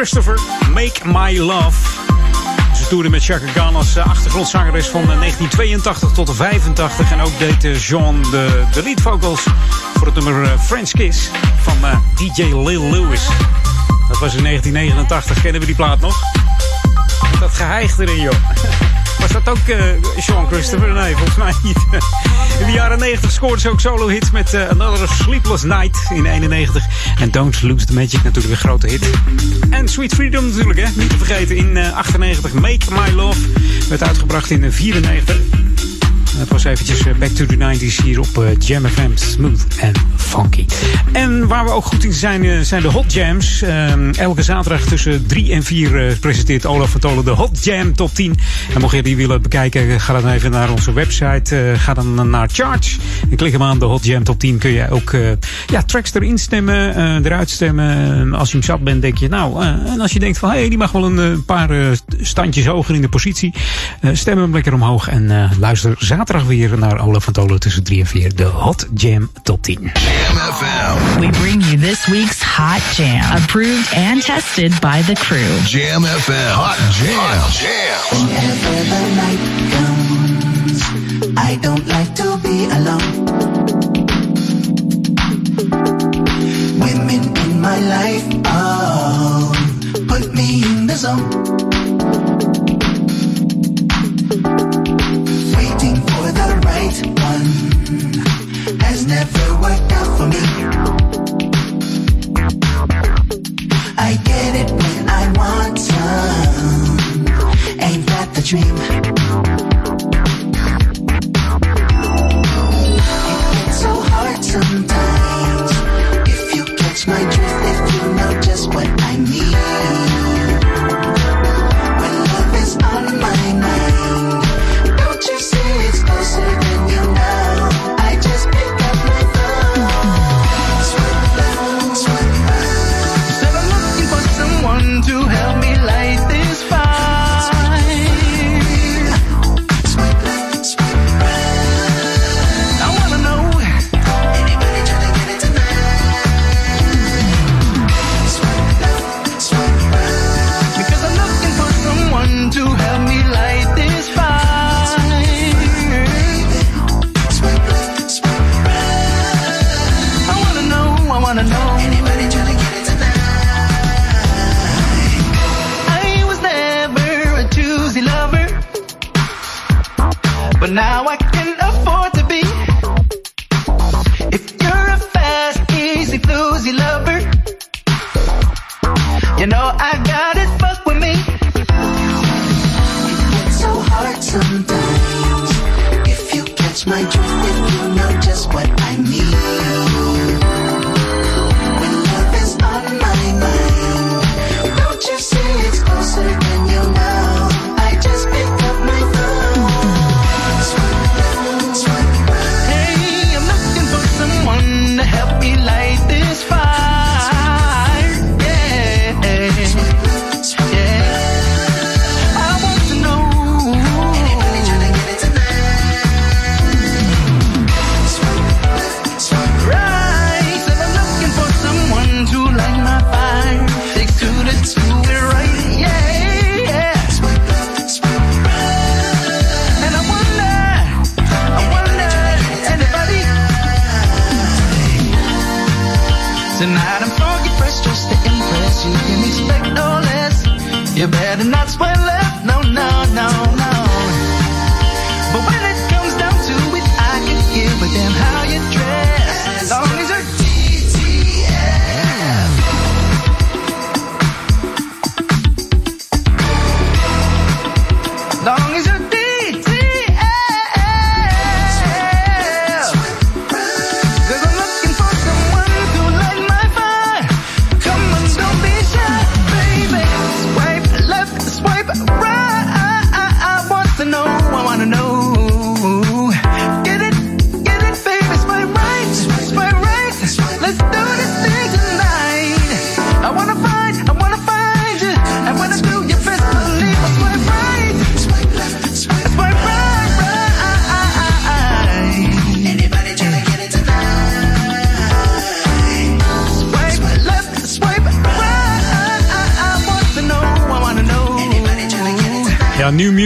Christopher. Make My Love. Ze toerde met Chaka Khan als eh, achtergrondzangeres van eh, 1982 tot 85. En ook deed eh, Sean de, de lead vocals voor het nummer eh, French Kiss van eh, DJ Lil Lewis. Dat was in 1989. Kennen we die plaat nog? Dat geheig erin, joh. Was dat ook eh, Sean Christopher? Nee, volgens mij niet. In de jaren 90 scoorde ze ook solo-hits met eh, Another Sleepless Night in 91. En Don't Lose the Magic natuurlijk een grote hit. En Sweet Freedom natuurlijk, hè. Niet te vergeten in eh, 98. Make My Love werd uitgebracht in eh, 94. Dat was eventjes eh, back to the 90s hier op eh, Jam FM. Smooth en funky. En waar we ook goed in zijn, eh, zijn de Hot Jams. Ehm, elke zaterdag tussen 3 en 4 eh, presenteert Olaf van Tolen de Hot Jam Top 10. En mocht je die willen bekijken, ga dan even naar onze website. ga dan naar Charts. En klik hem aan de Hot Jam Top 10. Kun je ook ja, tracks erin stemmen, eruit stemmen. als je hem zat bent, denk je nou. en als je denkt van hé, hey, die mag wel een paar standjes hoger in de positie. stem hem lekker omhoog. En luister zaterdag weer naar Olaf van Tolen tussen 3 en 4. De Hot Jam Top 10. We bring you this week's Hot Jam, approved and tested by the crew. Jam FM. Hot Jam. Jam. Whenever the night comes, I don't like to be alone. Women in my life, oh, put me in the zone. Never worked out for me. I get it when I want some. Ain't that the dream? It gets so hard sometimes. If you catch my drift, if you know just what I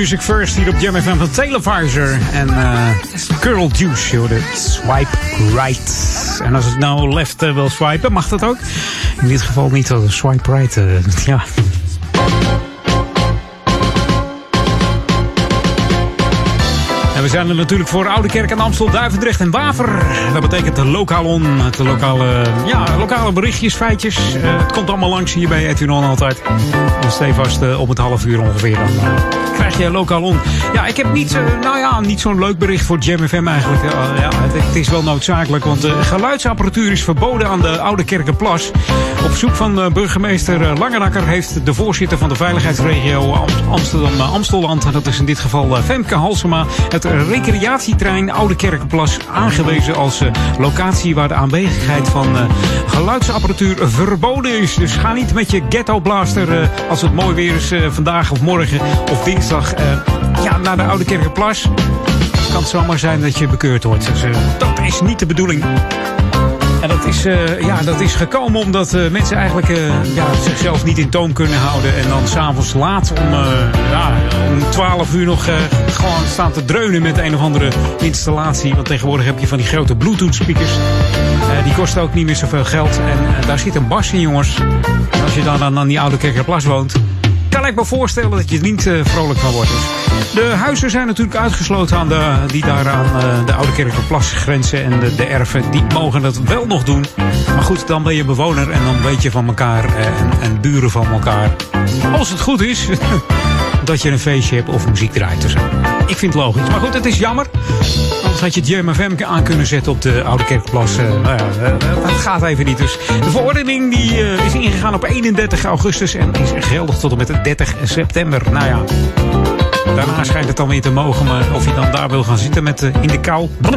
Music First hier op Jam FM van Televisor. En eh Girl Juice, joh, de Swipe Right. En als het nou left eh, wil swipen, mag dat ook. In dit geval niet, als swipe right. eh, ja. We zijn er natuurlijk voor Oude Kerk en Amstel, Duivendrecht en Waver. Dat betekent de lokalon, het lokale, ja, lokale berichtjes, feitjes. Eh, het komt allemaal langs hier bij Edwin On altijd. En stevast eh, op het half uur ongeveer. Dan eh, krijg je lokalon. Ja, ik heb niet, nou ja, niet zo'n leuk bericht voor Jam FM eigenlijk. Ja, het, is wel noodzakelijk, want de geluidsapparatuur is verboden aan de Oude Kerkenplas. Op verzoek van burgemeester Langenakker heeft de voorzitter van de veiligheidsregio Am- Amsterdam-Amstelland, dat is in dit geval Femke Halsema, het recreatietrein Oude Kerkenplas aangewezen als eh, locatie waar de aanwezigheid van eh, geluidsapparatuur verboden is. Dus ga niet met je ghetto blaster eh, als het mooi weer is vandaag of morgen of dinsdag ja, naar de Oude Kerkenplas. Kan het zomaar zijn dat je bekeurd wordt. Dus, dat is niet de bedoeling. En dat is, eh, ja, dat is gekomen omdat eh, mensen eigenlijk eh, ja, zichzelf niet in toom kunnen houden. En dan s'avonds laat om, ja, om 12 uur nog gewoon staan te dreunen met een of andere installatie. Want tegenwoordig heb je van die grote Bluetooth speakers. Die kosten ook niet meer zoveel geld. En daar zit een bas in, jongens. En als je dan, dan aan die Oude Kerkerplas woont, ik me voorstellen dat je er niet eh, vrolijk van wordt. De huizen zijn natuurlijk uitgesloten aan de, die daar aan eh, de Oude Kerkerplas grenzen. En de, de erven, die mogen dat wel nog doen. Maar goed, dan ben je bewoner en dan weet je van elkaar eh, en, en buren van elkaar. Als het goed is, dat je een feestje hebt of muziek draait. Dus, eh, ik vind het logisch. Maar goed, het is jammer. Anders had je Jam FM aan kunnen zetten op de Oude Kerkplas. Eh, nou ja, eh, dat gaat even niet. Dus de verordening die, eh, is ingegaan op 31 augustus en is geldig tot en met 30 september. Nou ja. Daarna schijnt het dan weer te mogen, maar of je dan daar wil gaan zitten met, eh, in de kou.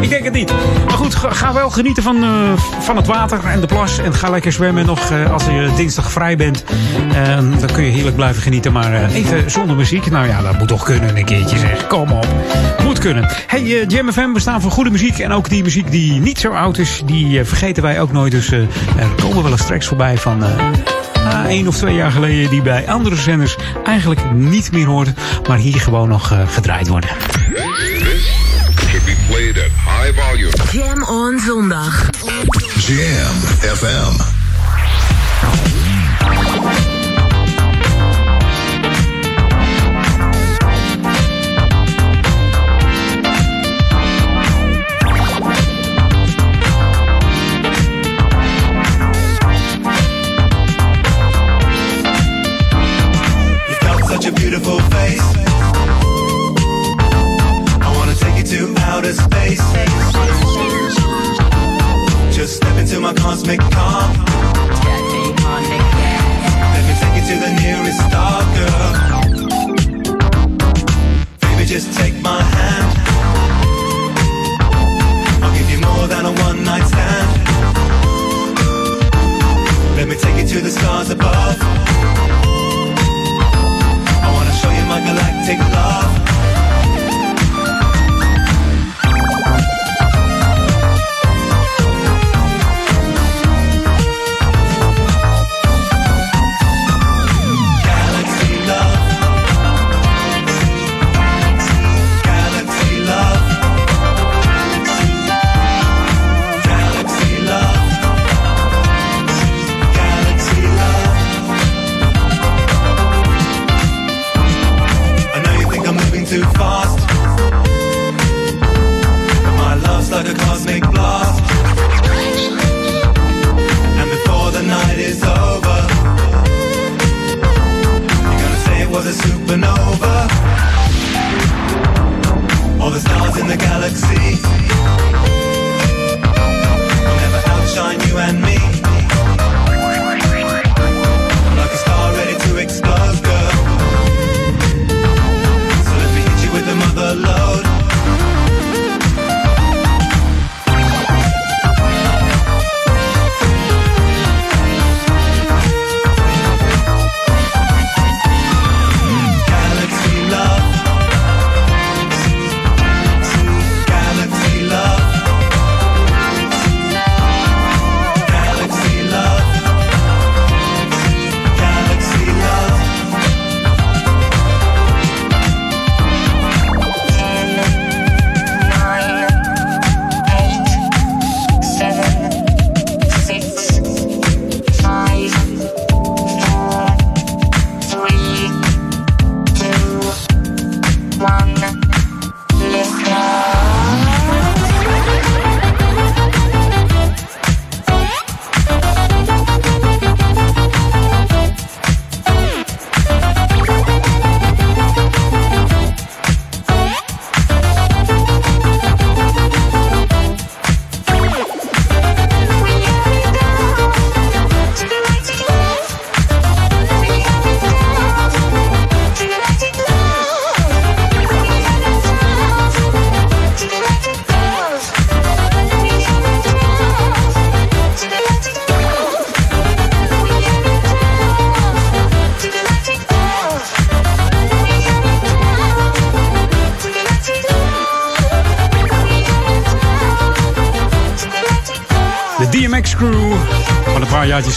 Ik denk het niet. Maar goed, ga, ga wel genieten van, eh, van het water en de plas. En ga lekker zwemmen nog eh, als je dinsdag vrij bent. Eh, dan kun je heerlijk blijven genieten. Maar even zonder muziek, nou ja, dat moet toch kunnen een keertje zeg. Kom op. Moet kunnen. Hey, eh, Jam FM, we staan voor goede muziek. En ook die muziek die niet zo oud is, die vergeten wij ook nooit. Dus er komen wel eens tracks voorbij van... ah, één of twee jaar geleden die bij andere zenders eigenlijk niet meer hoorden, maar hier gewoon nog eh, gedraaid worden. Should be played at high volume. Jam on zondag. Jam FM.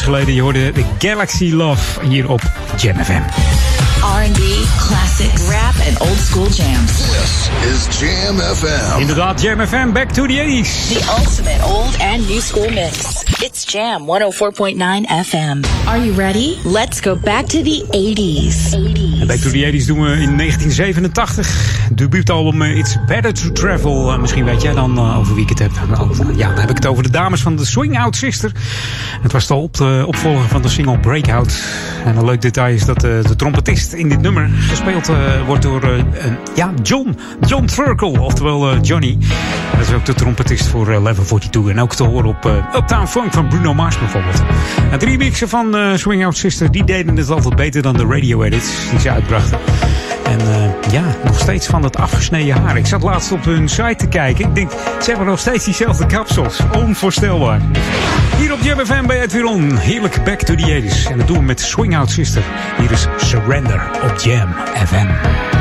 Geleden. Je hoorde de Galaxy Love hier op Jam FM. R&B, classics, rap, and old school jams. This is Jam FM. Inderdaad, Jam FM, back to the 80s. The ultimate old and new school mix. It's Jam 104.9 FM. Are you ready? Let's go back to the 80s. En Back to the 80s doen we in 1987. Debuutalbum eh, It's Better to Travel. Eh, misschien weet jij dan eh, over wie ik het heb. Nou, Ja, dan heb ik het over de dames van de Swing Out Sister. Het was de op opvolger van de single Breakout. En een leuk detail is dat de trompetist in dit nummer gespeeld wordt door ja, John. John Thurkel, oftewel Johnny. Dat is ook de trompetist voor Level 42. En ook te horen op Uptown Funk van Bruno Mars bijvoorbeeld. En de remixen van Swing Out Sister, die deden het altijd beter dan de radio edits die ze uitbrachten. Ja, nog steeds van dat afgesneden haar. Ik zat laatst op hun site te kijken. Ik denk, ze hebben nog steeds diezelfde kapsels. Onvoorstelbaar. Hier op Jam FM bij Edwin. Heerlijk back to the 80s. En dat doen we met Swing Out Sister. Hier is Surrender op Jam FM.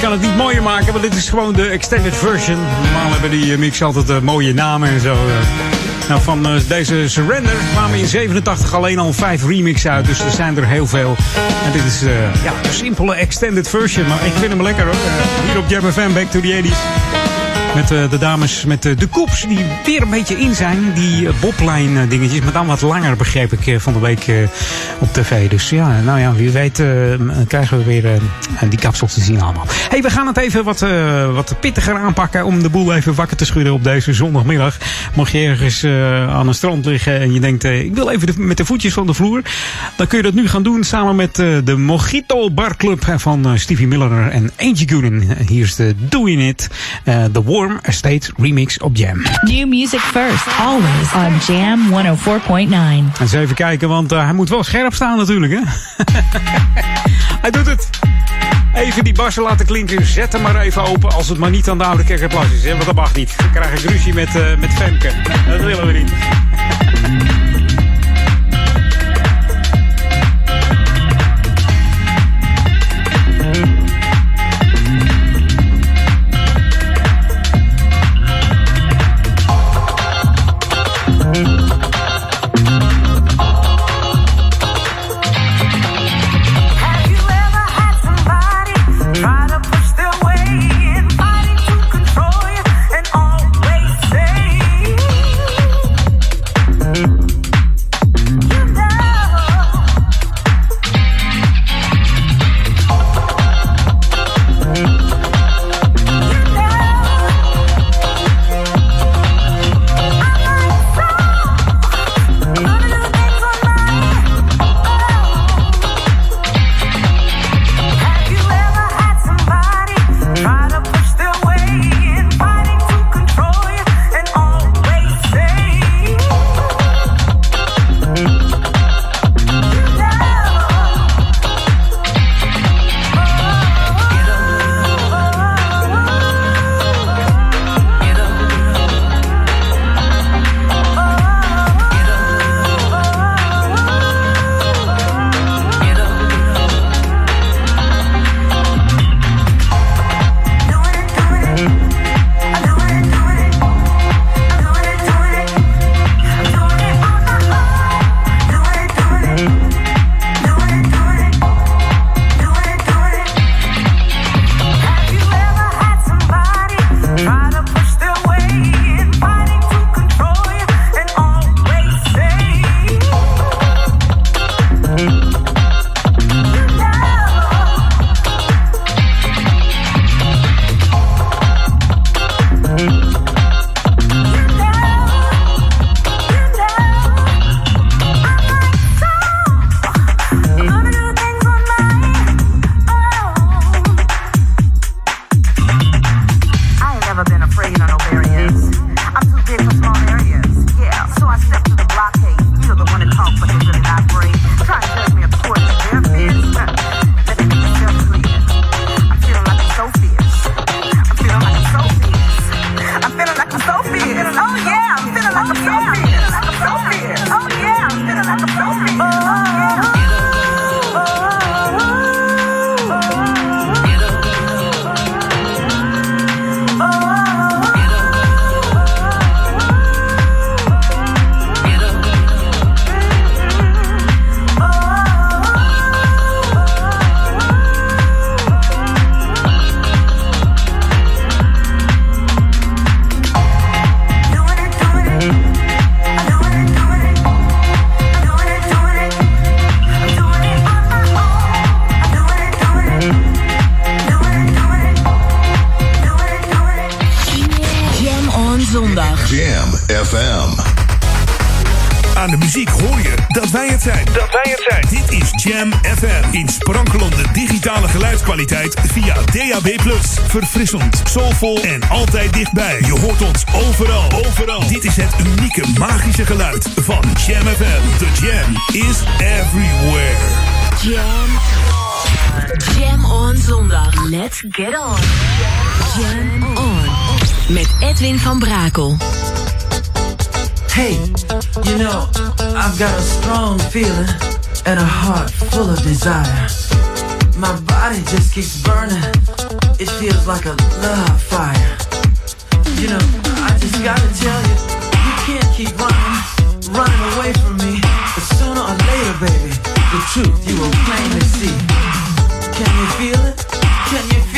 Kan het niet mooier maken, want dit is gewoon de extended version. Normaal hebben die eh, mix altijd eh, mooie namen en zo. eh. Nou, van deze Surrender kwamen in 87 alleen al vijf remixen uit, dus er zijn er heel veel. En dit is eh, ja, een simpele extended version, maar ik vind hem lekker hoor. Hier op Jam FM, Back to the 80s. Met eh, de dames met eh, de koeps die weer een beetje in zijn. Die uh, boblijn eh, dingetjes, maar dan wat langer begreep ik eh, van de week eh, op tv. Dus ja, nou ja, wie weet eh, krijgen we weer eh, die kapsels te zien allemaal. hey, we gaan het even wat, eh, wat pittiger aanpakken om de boel even wakker te schudden op deze zondagmiddag. Mocht je ergens eh, aan een strand liggen en je denkt, eh, ik wil even met de voetjes van de vloer. Dan kun je dat nu gaan doen samen met eh, de Mojito Bar Club eh, van eh, Stevie Miller en Angie Goonen. Hier is de Doing It, eh, de Warm Estate remix op Jam. New music first, always on Jam 104.9. En eens even kijken, want eh, hij moet wel scherp staan natuurlijk, hè? hij doet het. Even die bassen laten klinken. Zet hem maar even open als het maar niet aan de oude kerkerplas is. Hè? Want dat mag niet. Dan krijg ik ruzie met, eh, met Femke. Dat willen we niet. Jam FM. In sprankelende digitale geluidskwaliteit via DAB+. Verfrissend, soulvol en altijd dichtbij. Je hoort ons overal. Overal. Dit is het unieke magische geluid van Jam FM. The Jam is everywhere. Jam on. Jam on zondag. Let's get on. Jam on. Met Edwin van Brakel. Hey, you know, I've got a strong feeling and a heart full of desire. My body just keeps burning. it feels like a love fire. You know, I just gotta tell you, you can't keep running, running away from me. But sooner or later, baby, the truth you will plainly see. Can you feel it? Can you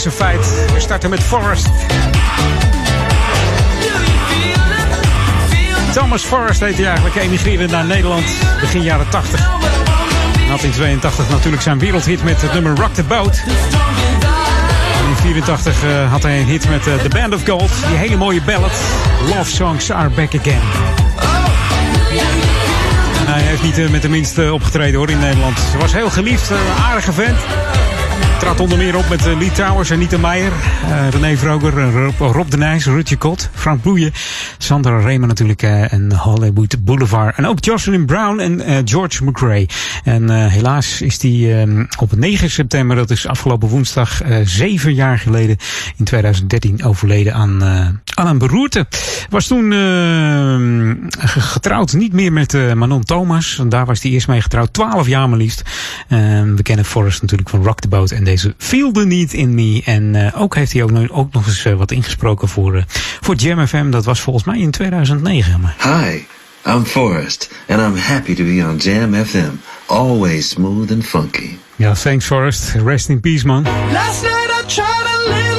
is een feit. We starten met Forrest. Thomas Forrest heet hij eigenlijk, emigreerde naar Nederland begin jaren 80. Had in 82 natuurlijk zijn wereldhit met het nummer Rock the Boat. In 84 eh, had hij een hit met eh, The Band of Gold. Die hele mooie ballad, Love Songs Are Back Again. Hij heeft niet eh, met de minste opgetreden hoor in Nederland. Ze was heel geliefd, eh, aardige vent. Trad onder meer op met eh, Lee Towers, Anita Meijer, eh René Vroger, eh, Rob, Rob de Nijs, Rutje Kot, Frank Boeien, Sandra Remen natuurlijk eh, en Hollywood Boulevard. En ook Jocelyn Brown en eh, George McRae. En eh, helaas is die eh, op 9 september, dat is afgelopen woensdag, zeven jaar geleden, in 2013 overleden aan, aan een beroerte. Was toen eh, ge- getrouwd, niet meer met Manon Thomas. Daar was hij eerst mee getrouwd, 12 jaar maar liefst. Eh, we kennen Forrest natuurlijk van Rock the Boat en deze Feel the Need in Me. En ook heeft hij ook, nog- ook nog eens wat ingesproken voor, voor Jam FM. Dat was volgens mij in 2009. Maar Hi, I'm Forrest, and I'm happy to be on Jam FM. Always smooth and funky. ja, thanks Forrest. Rest in peace man. Last night I tried little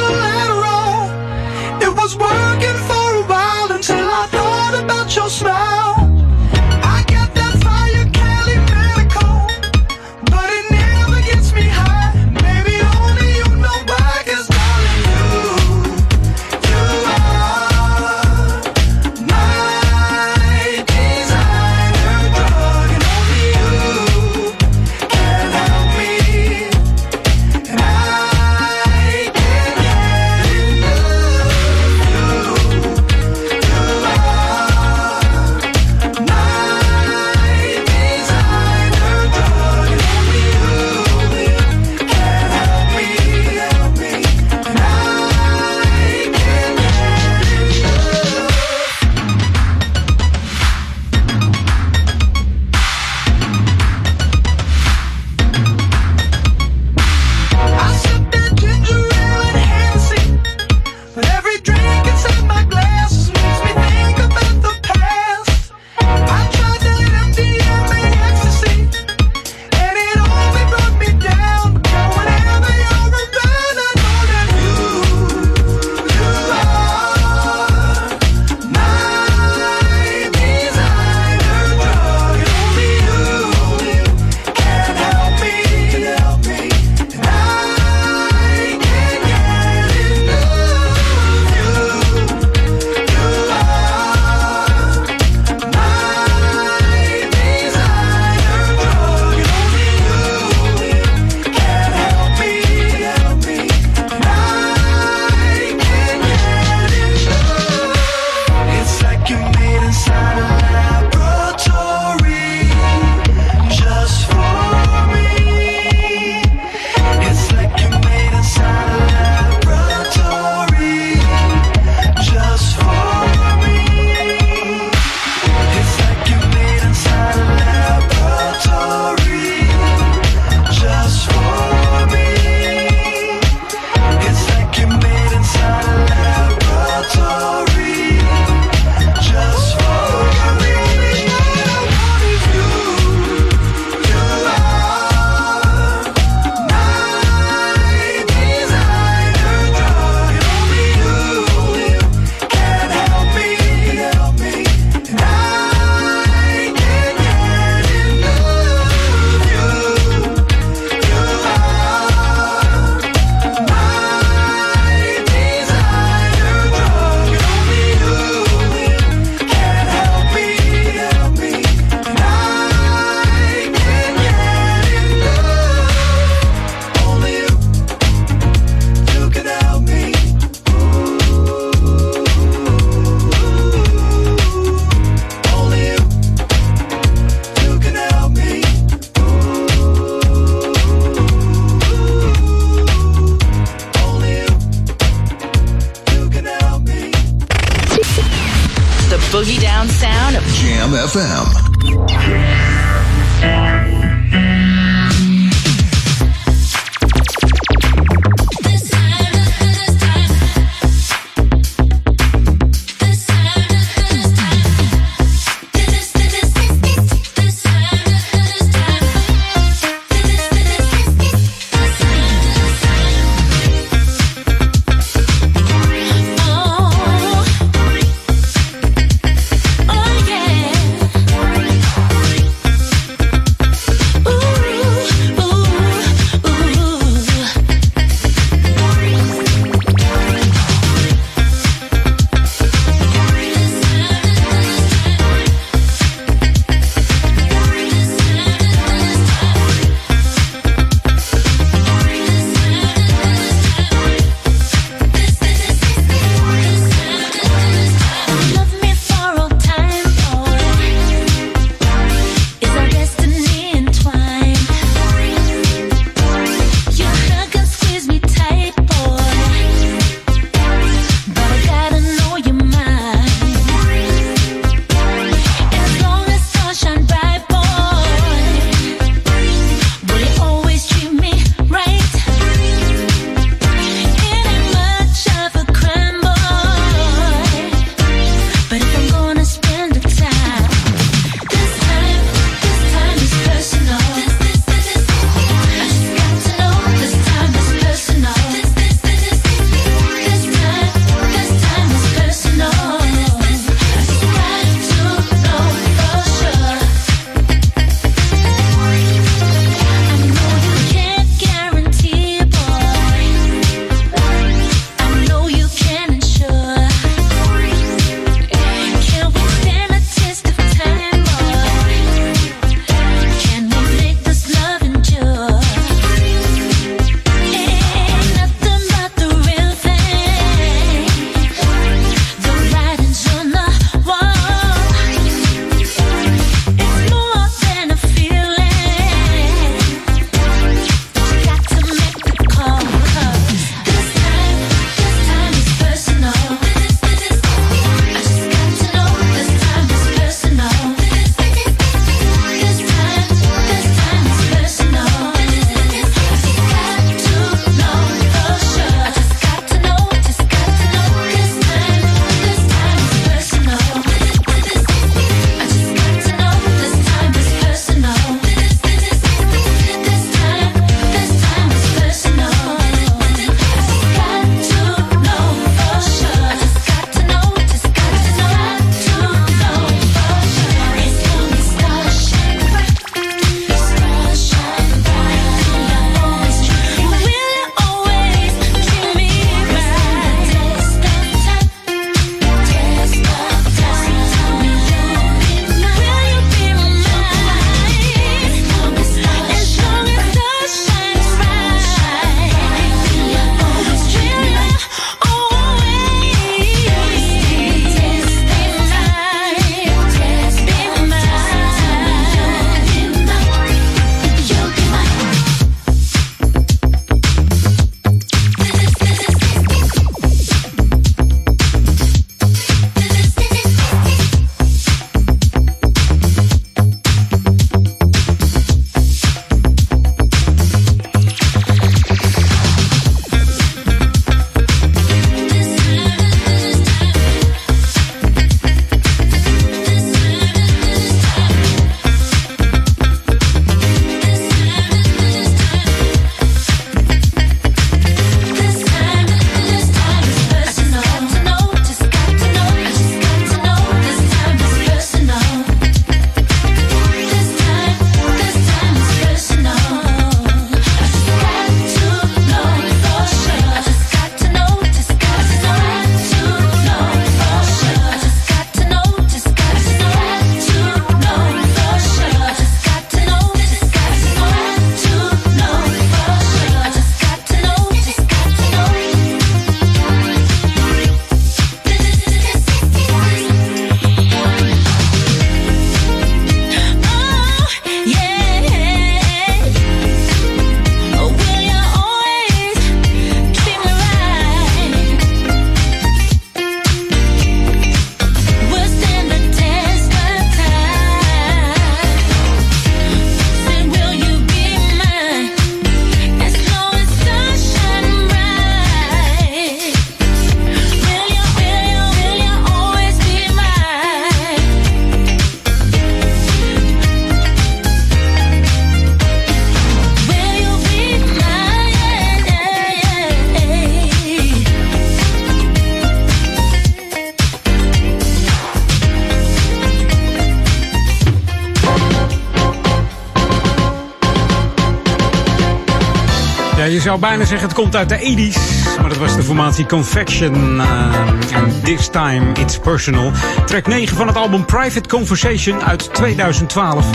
zou bijna zeggen het komt uit de 80s. Maar was de formatie Confection. eh, En This Time It's Personal. Track 9 van het album Private Conversation uit 2012.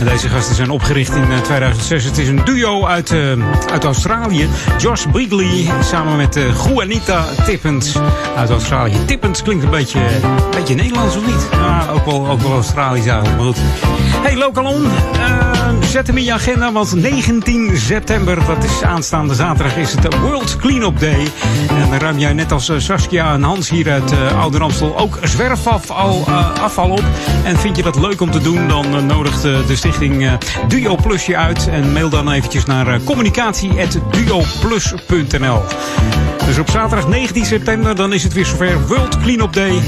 En deze gasten zijn opgericht in eh, 2006. Het is een duo uit, eh, uit Australië. Josh Bigley samen met eh, Juanita Tippens uit Australië. Tippens klinkt een beetje, een beetje Nederlands of niet? Ah, ook, wel, ook wel Australisch eigenlijk, maar. Hey, Lokalon. eh, zet hem in je agenda, want 19 september, dat is aanstaande zaterdag, is het de World Cleanup Day. En dan ruim jij net als eh, Saskia en Hans hier uit uh, Ouder Amstel ook zwerfafval uh, afval op. En vind je dat leuk om te doen, dan nodigt de stichting Duo Plus je uit. En mail dan eventjes naar communicatie.duoplus.nl Dus op zaterdag 19 september, dan is het weer zover World Cleanup Day.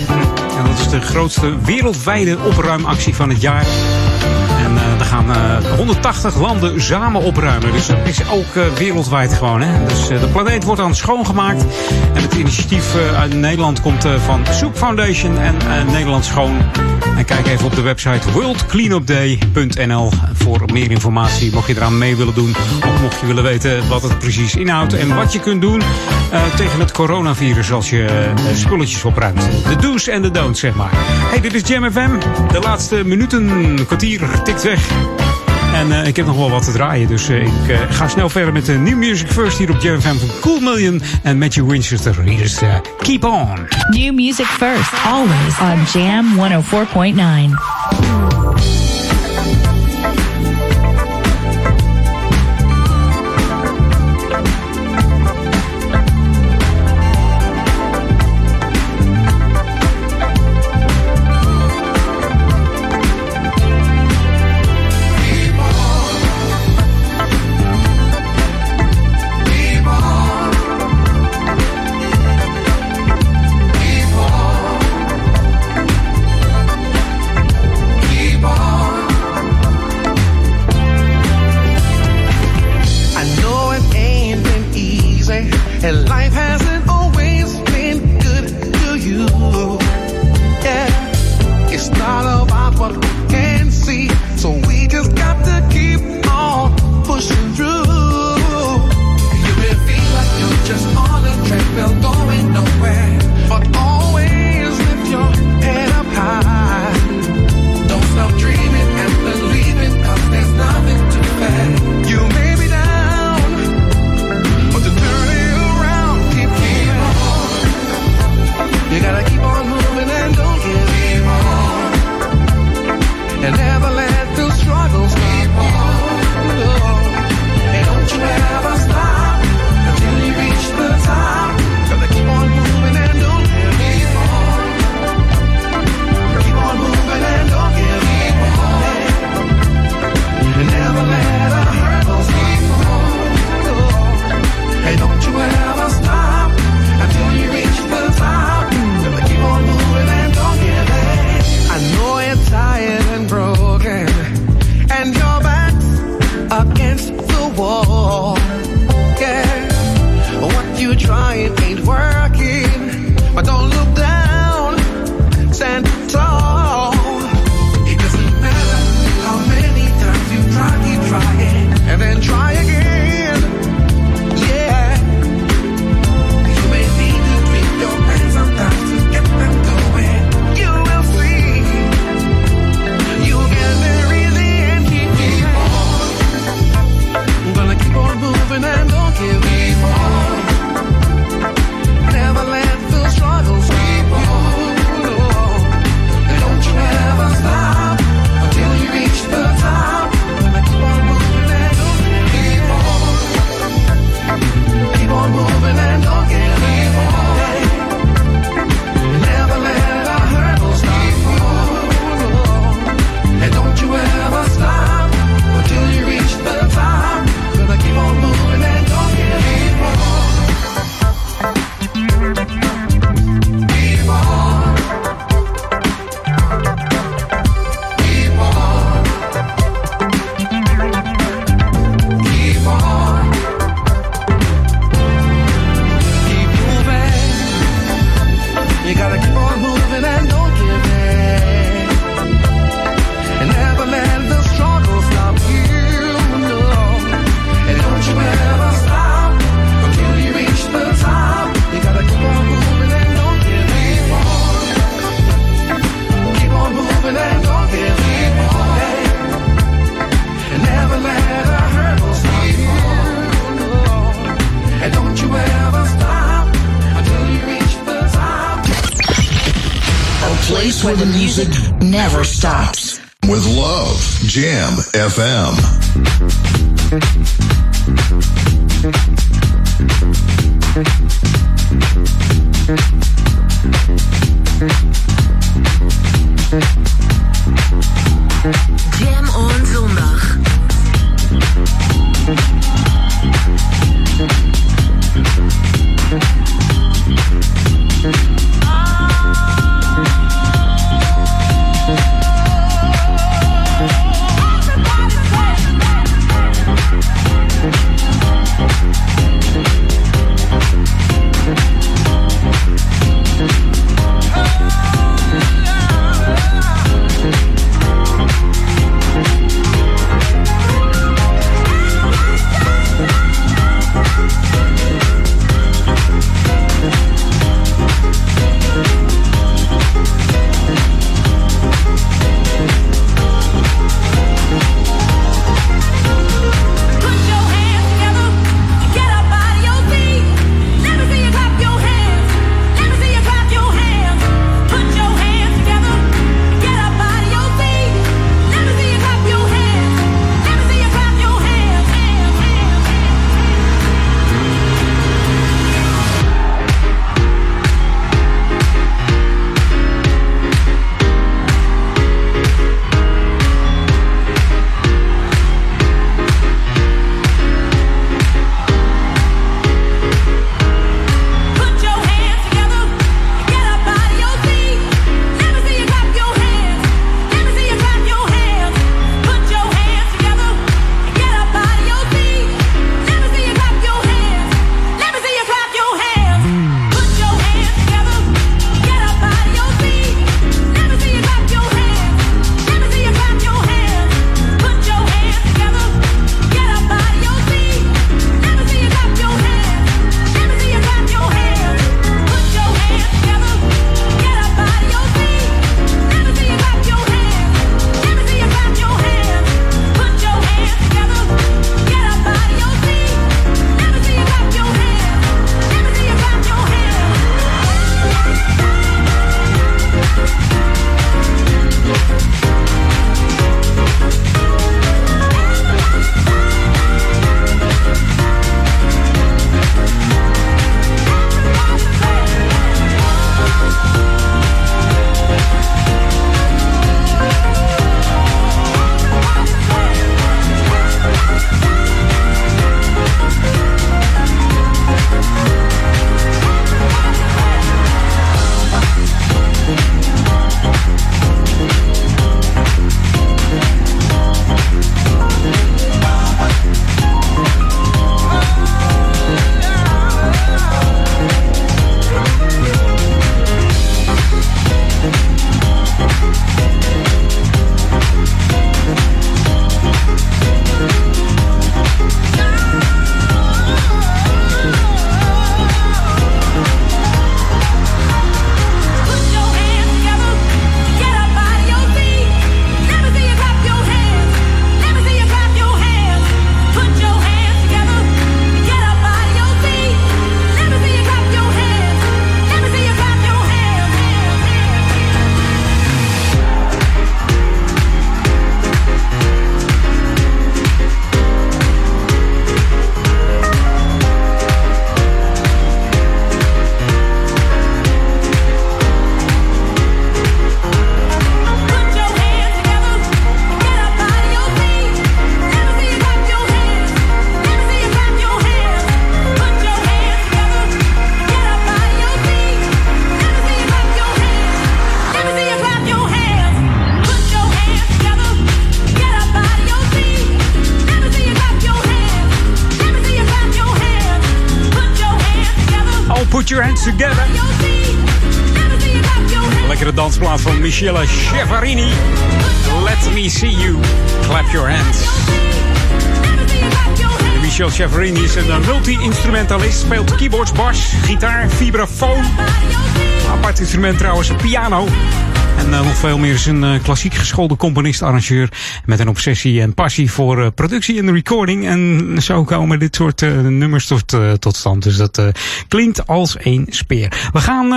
En dat is de grootste wereldwijde opruimactie van het jaar. Er gaan uh, 180 landen samen opruimen. Dus dat is ook uh, wereldwijd gewoon. Hè? Dus de planeet wordt dan schoongemaakt. En het initiatief uit Nederland komt van Soep Foundation en Nederland Schoon. En kijk even op de website worldcleanupday.nl voor meer informatie. Mocht je eraan mee willen doen. Of mocht je willen weten wat het precies inhoudt. En wat je kunt doen tegen het coronavirus als je spulletjes opruimt. De do's en de don'ts, zeg maar. Hey, dit is Jam FM. De laatste minuten, kwartier tikt weg. En uh, ik heb nog wel wat te draaien. Dus ik ga snel verder met de New Music First hier op Jam FM van Cool Million en Matthew Winchester. Hier Keep On. New music first, always on Jam 104.9. place where the music never stops. With love, Jam FM. Jam Michelle Chevarini. Let me see you. Clap your hands. Michelle Chevarini is een multi-instrumentalist. Speelt keyboards, bas, gitaar, vibrafoon. Apart instrument trouwens, piano. En eh, nog veel meer is een eh, klassiek geschoolde componist-arrangeur. Met een obsessie en passie voor eh, productie en recording. En zo komen dit soort nummers tot, tot stand. Dus dat klinkt als een speer. We gaan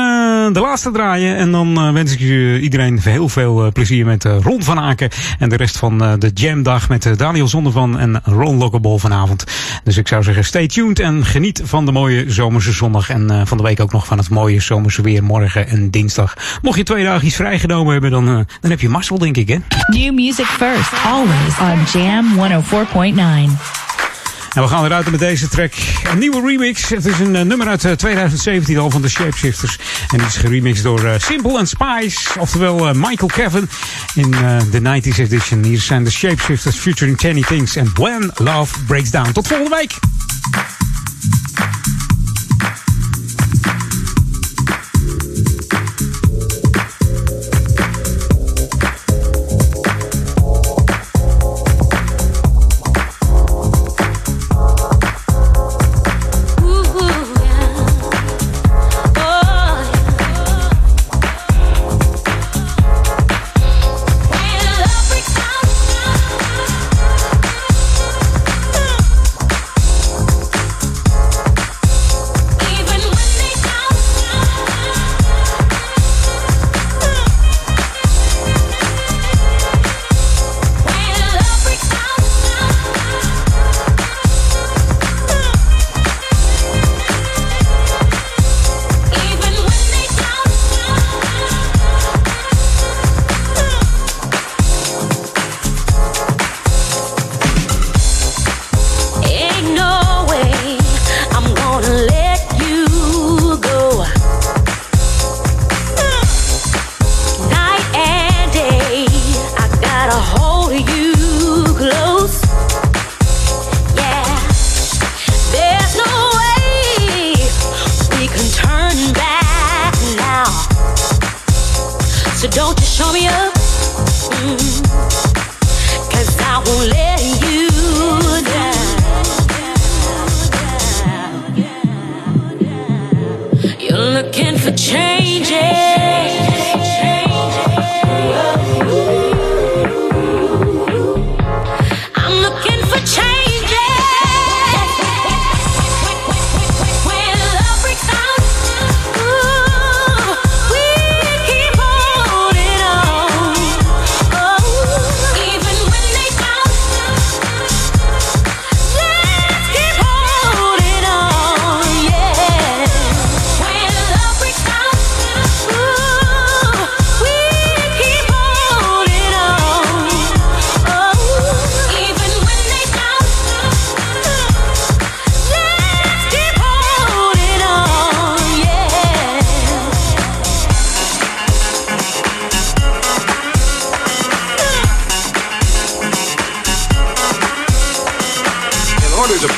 de laatste draaien. En dan wens ik u iedereen heel veel plezier met Ron van Aken. En de rest van de Jamdag met Daniel Zondervan en Ron Lockable vanavond. Dus ik zou zeggen, stay tuned en geniet van de mooie zomerse zondag. En van de week ook nog van het mooie zomerse weer morgen en dinsdag. Mocht je twee dagen iets vrijgenomen hebben, dan, eh, dan heb je mazzel, denk ik, hè? New music first, always on Jam 104.9. En we gaan eruit met deze track. Een nieuwe remix. Het is een eh, nummer uit eh, 2017 al van de Shapeshifters. En die is geremixed door eh, Simple and Spice. Oftewel eh, Michael Kevin in eh, de 90s edition. Hier zijn de Shapeshifters featuring Kenny Things en When Love Breaks Down. Tot volgende week.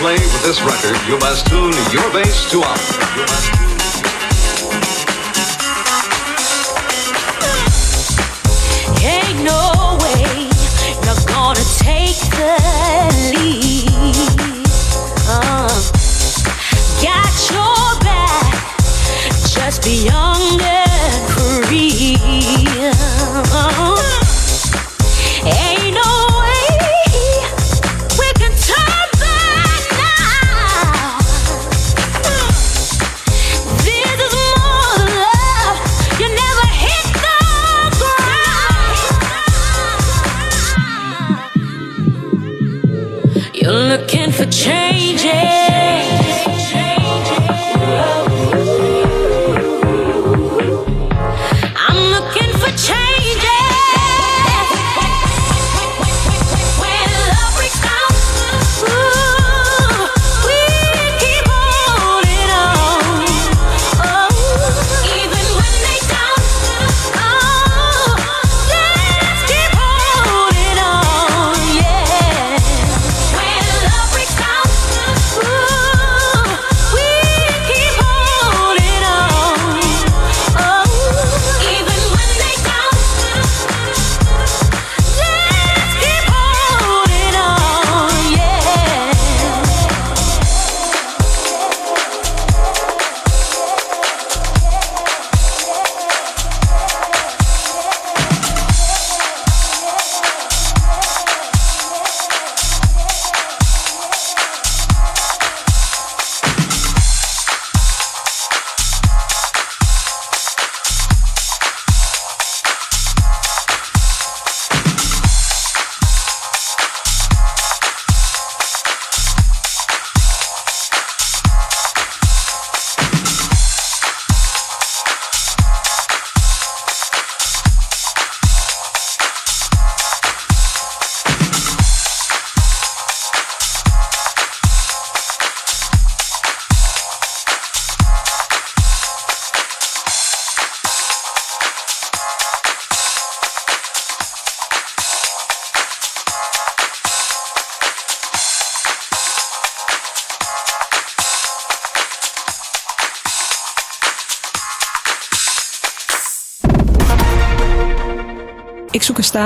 Play with this record, you must tune your bass to ours. You must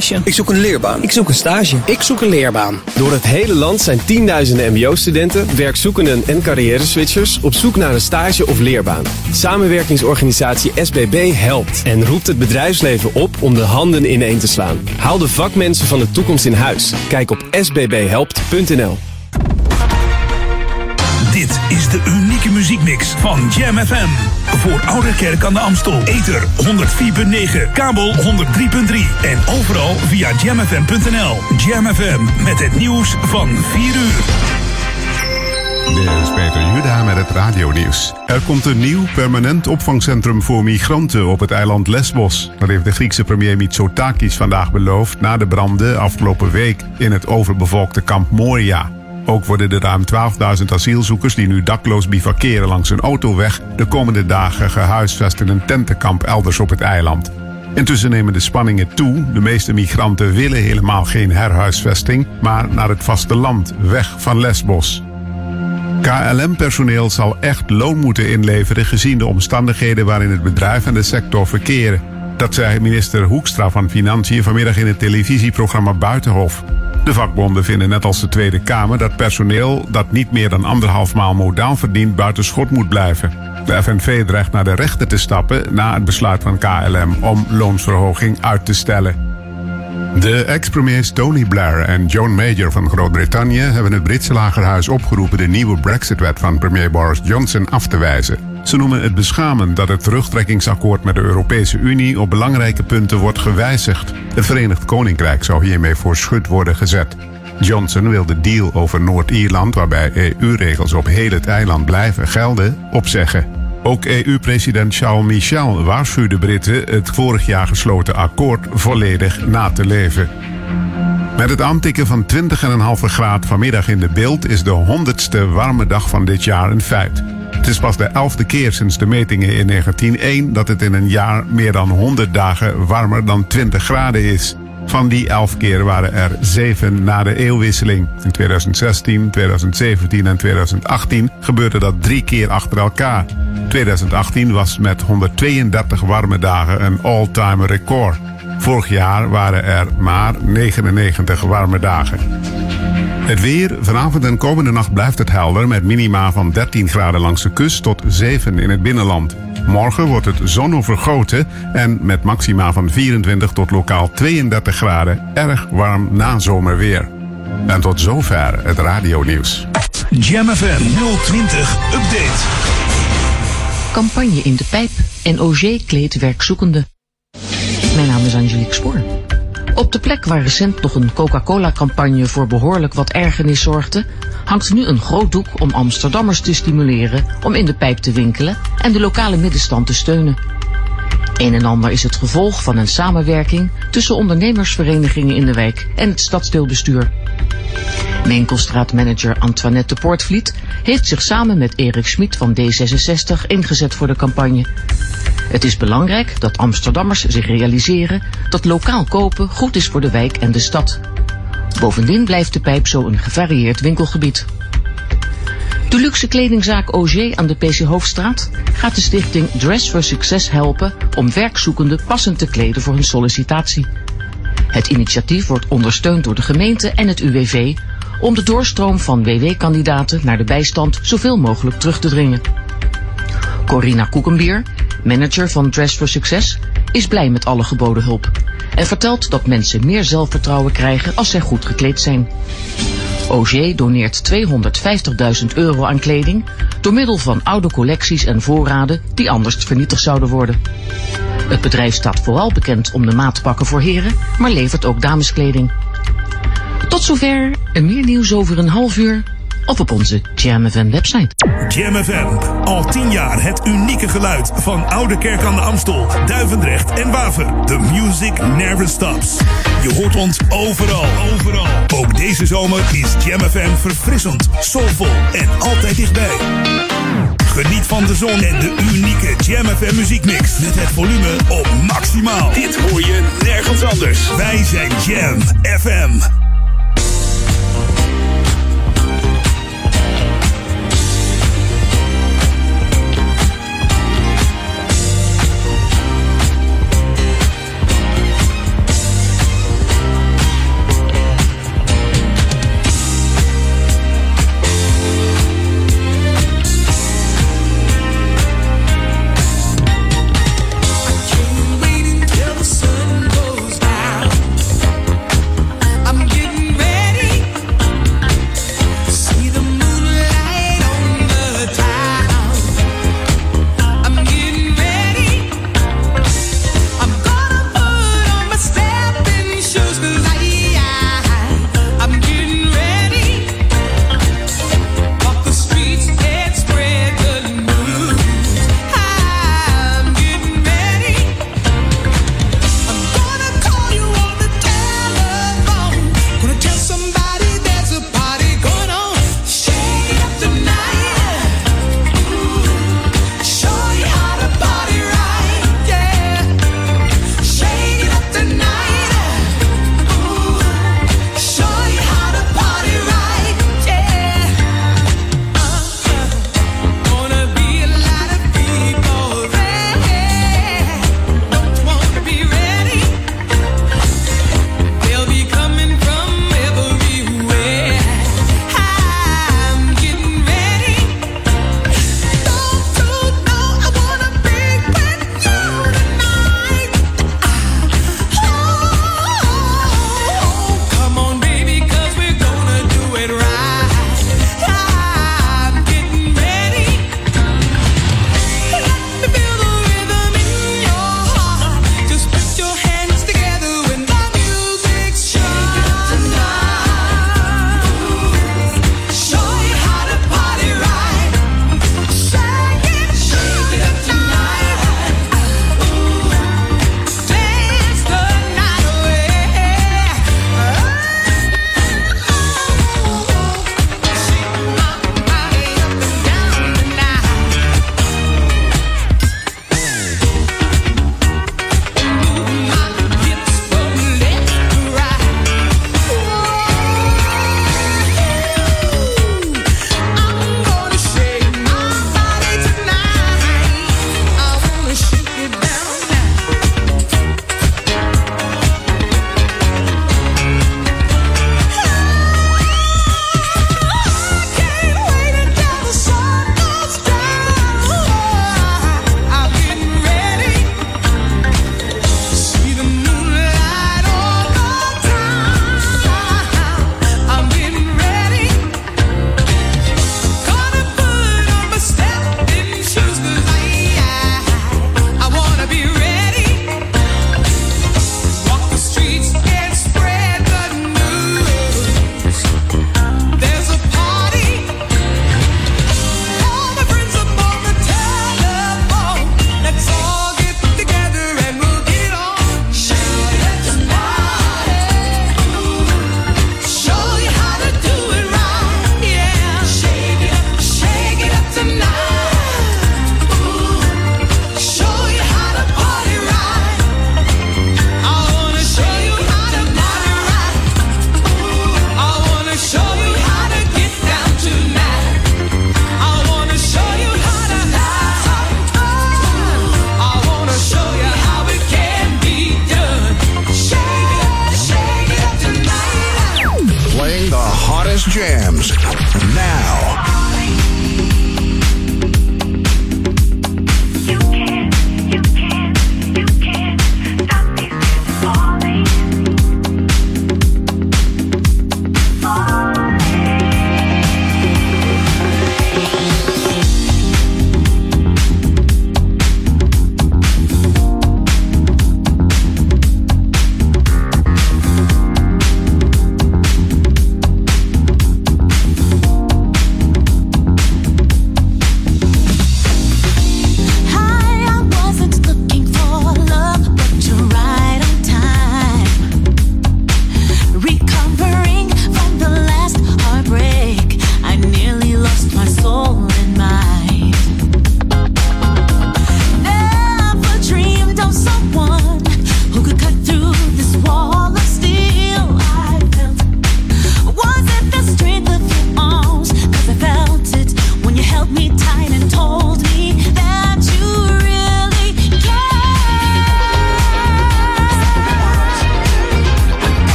stage. Ik zoek een leerbaan. Ik zoek een stage. Ik zoek een leerbaan. Door het hele land zijn tienduizenden mbo-studenten, werkzoekenden en carrière-switchers op zoek naar een stage of leerbaan. Samenwerkingsorganisatie SBB helpt en roept het bedrijfsleven op om de handen ineen te slaan. Haal de vakmensen van de toekomst in huis. Kijk op sbbhelpt.nl. Dit is de unieke muziekmix van Jam FM. Voor Oude Kerk aan de Amstel. Ether 104.9, kabel 103.3 en overal via jamfm.nl. Jam FM met het nieuws van 4 uur. Dit is Peter Juda met het radionieuws. Er komt een nieuw permanent opvangcentrum voor migranten op het eiland Lesbos. Dat heeft de Griekse premier Mitsotakis vandaag beloofd na de branden afgelopen week in het overbevolkte kamp Moria. Ook worden de ruim 12.000 asielzoekers die nu dakloos bivakeren langs een autoweg de komende dagen gehuisvest in een tentenkamp elders op het eiland. Intussen nemen de spanningen toe. De meeste migranten willen helemaal geen herhuisvesting, maar naar het vasteland, weg van Lesbos. KLM-personeel zal echt loon moeten inleveren gezien de omstandigheden waarin het bedrijf en de sector verkeren. Dat zei minister Hoekstra van Financiën vanmiddag in het televisieprogramma Buitenhof. De vakbonden vinden net als de Tweede Kamer dat personeel dat niet meer dan anderhalf maal modaal verdient buiten schot moet blijven. De FNV dreigt naar de rechter te stappen na het besluit van KLM om loonsverhoging uit te stellen. De ex-premiers Tony Blair en Joan Major van Groot-Brittannië hebben het Britse lagerhuis opgeroepen de nieuwe Brexit-wet van premier Boris Johnson af te wijzen. Ze noemen het beschamend dat het terugtrekkingsakkoord met de Europese Unie op belangrijke punten wordt gewijzigd. Het Verenigd Koninkrijk zou hiermee voor schut worden gezet. Johnson wil de deal over Noord-Ierland, waarbij EU-regels op heel het eiland blijven gelden, opzeggen. Ook EU-president Charles Michel waarschuwde Britten het vorig jaar gesloten akkoord volledig na te leven. Met het aantikken van 20,5 graad vanmiddag in de beeld is de honderdste warme dag van dit jaar een feit. Het is pas de elfde keer sinds de metingen in 1901 dat het in een jaar meer dan 100 dagen warmer dan 20 graden is. Van die elf keer waren er zeven na de eeuwwisseling. In 2016, 2017 en 2018 gebeurde dat drie keer achter elkaar. 2018 was met 132 warme dagen een all-time record. Vorig jaar waren er maar 99 warme dagen. Het weer. Vanavond en komende nacht blijft het helder met minima van 13 graden langs de kust tot 7 in het binnenland. Morgen wordt het zonovergoten en met maxima van 24 tot lokaal 32 graden erg warm nazomerweer. En tot zover het radionieuws. Jam FM 020 Update. Campagne in de pijp en OG kleedt werkzoekenden. Mijn naam is Angelique Spoor. Op de plek waar recent nog een Coca-Cola-campagne voor behoorlijk wat ergernis zorgde, hangt nu een groot doek om Amsterdammers te stimuleren om in de pijp te winkelen en de lokale middenstand te steunen. Een en ander is het gevolg van een samenwerking tussen ondernemersverenigingen in de wijk en het stadsdeelbestuur. Winkelstraatmanager Antoinette de Poortvliet heeft zich samen met Erik Schmid van D66 ingezet voor de campagne. Het is belangrijk dat Amsterdammers zich realiseren dat lokaal kopen goed is voor de wijk en de stad. Bovendien blijft de pijp zo een gevarieerd winkelgebied. De luxe kledingzaak OG aan de PC Hoofdstraat gaat de stichting Dress for Success helpen om werkzoekenden passend te kleden voor hun sollicitatie. Het initiatief wordt ondersteund door de gemeente en het UWV om de doorstroom van WW-kandidaten naar de bijstand zoveel mogelijk terug te dringen. Corina Koekenbier, manager van Dress for Success, is blij met alle geboden hulp en vertelt dat mensen meer zelfvertrouwen krijgen als zij goed gekleed zijn. OG doneert 250.000 euro aan kleding door middel van oude collecties en voorraden die anders vernietigd zouden worden. Het bedrijf staat vooral bekend om de maatpakken voor heren, maar levert ook dameskleding. Tot zover en meer nieuws over een half uur of op onze Jam FM website. Jam FM. Al tien jaar het unieke geluid van Oude Kerk aan de Amstel, Duivendrecht en Waver. The music never stops. Je hoort ons overal, overal. Ook deze zomer is Jam FM verfrissend, soulvol en altijd dichtbij. Geniet van de zon en de unieke Jam FM muziekmix. Met het volume op maximaal. Dit hoor je nergens anders. Wij zijn Jam FM.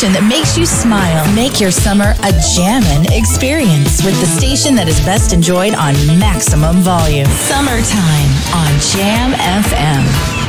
Station that makes you smile. Make your summer a jammin' experience with the station that is best enjoyed on maximum volume. Summertime on Jam FM.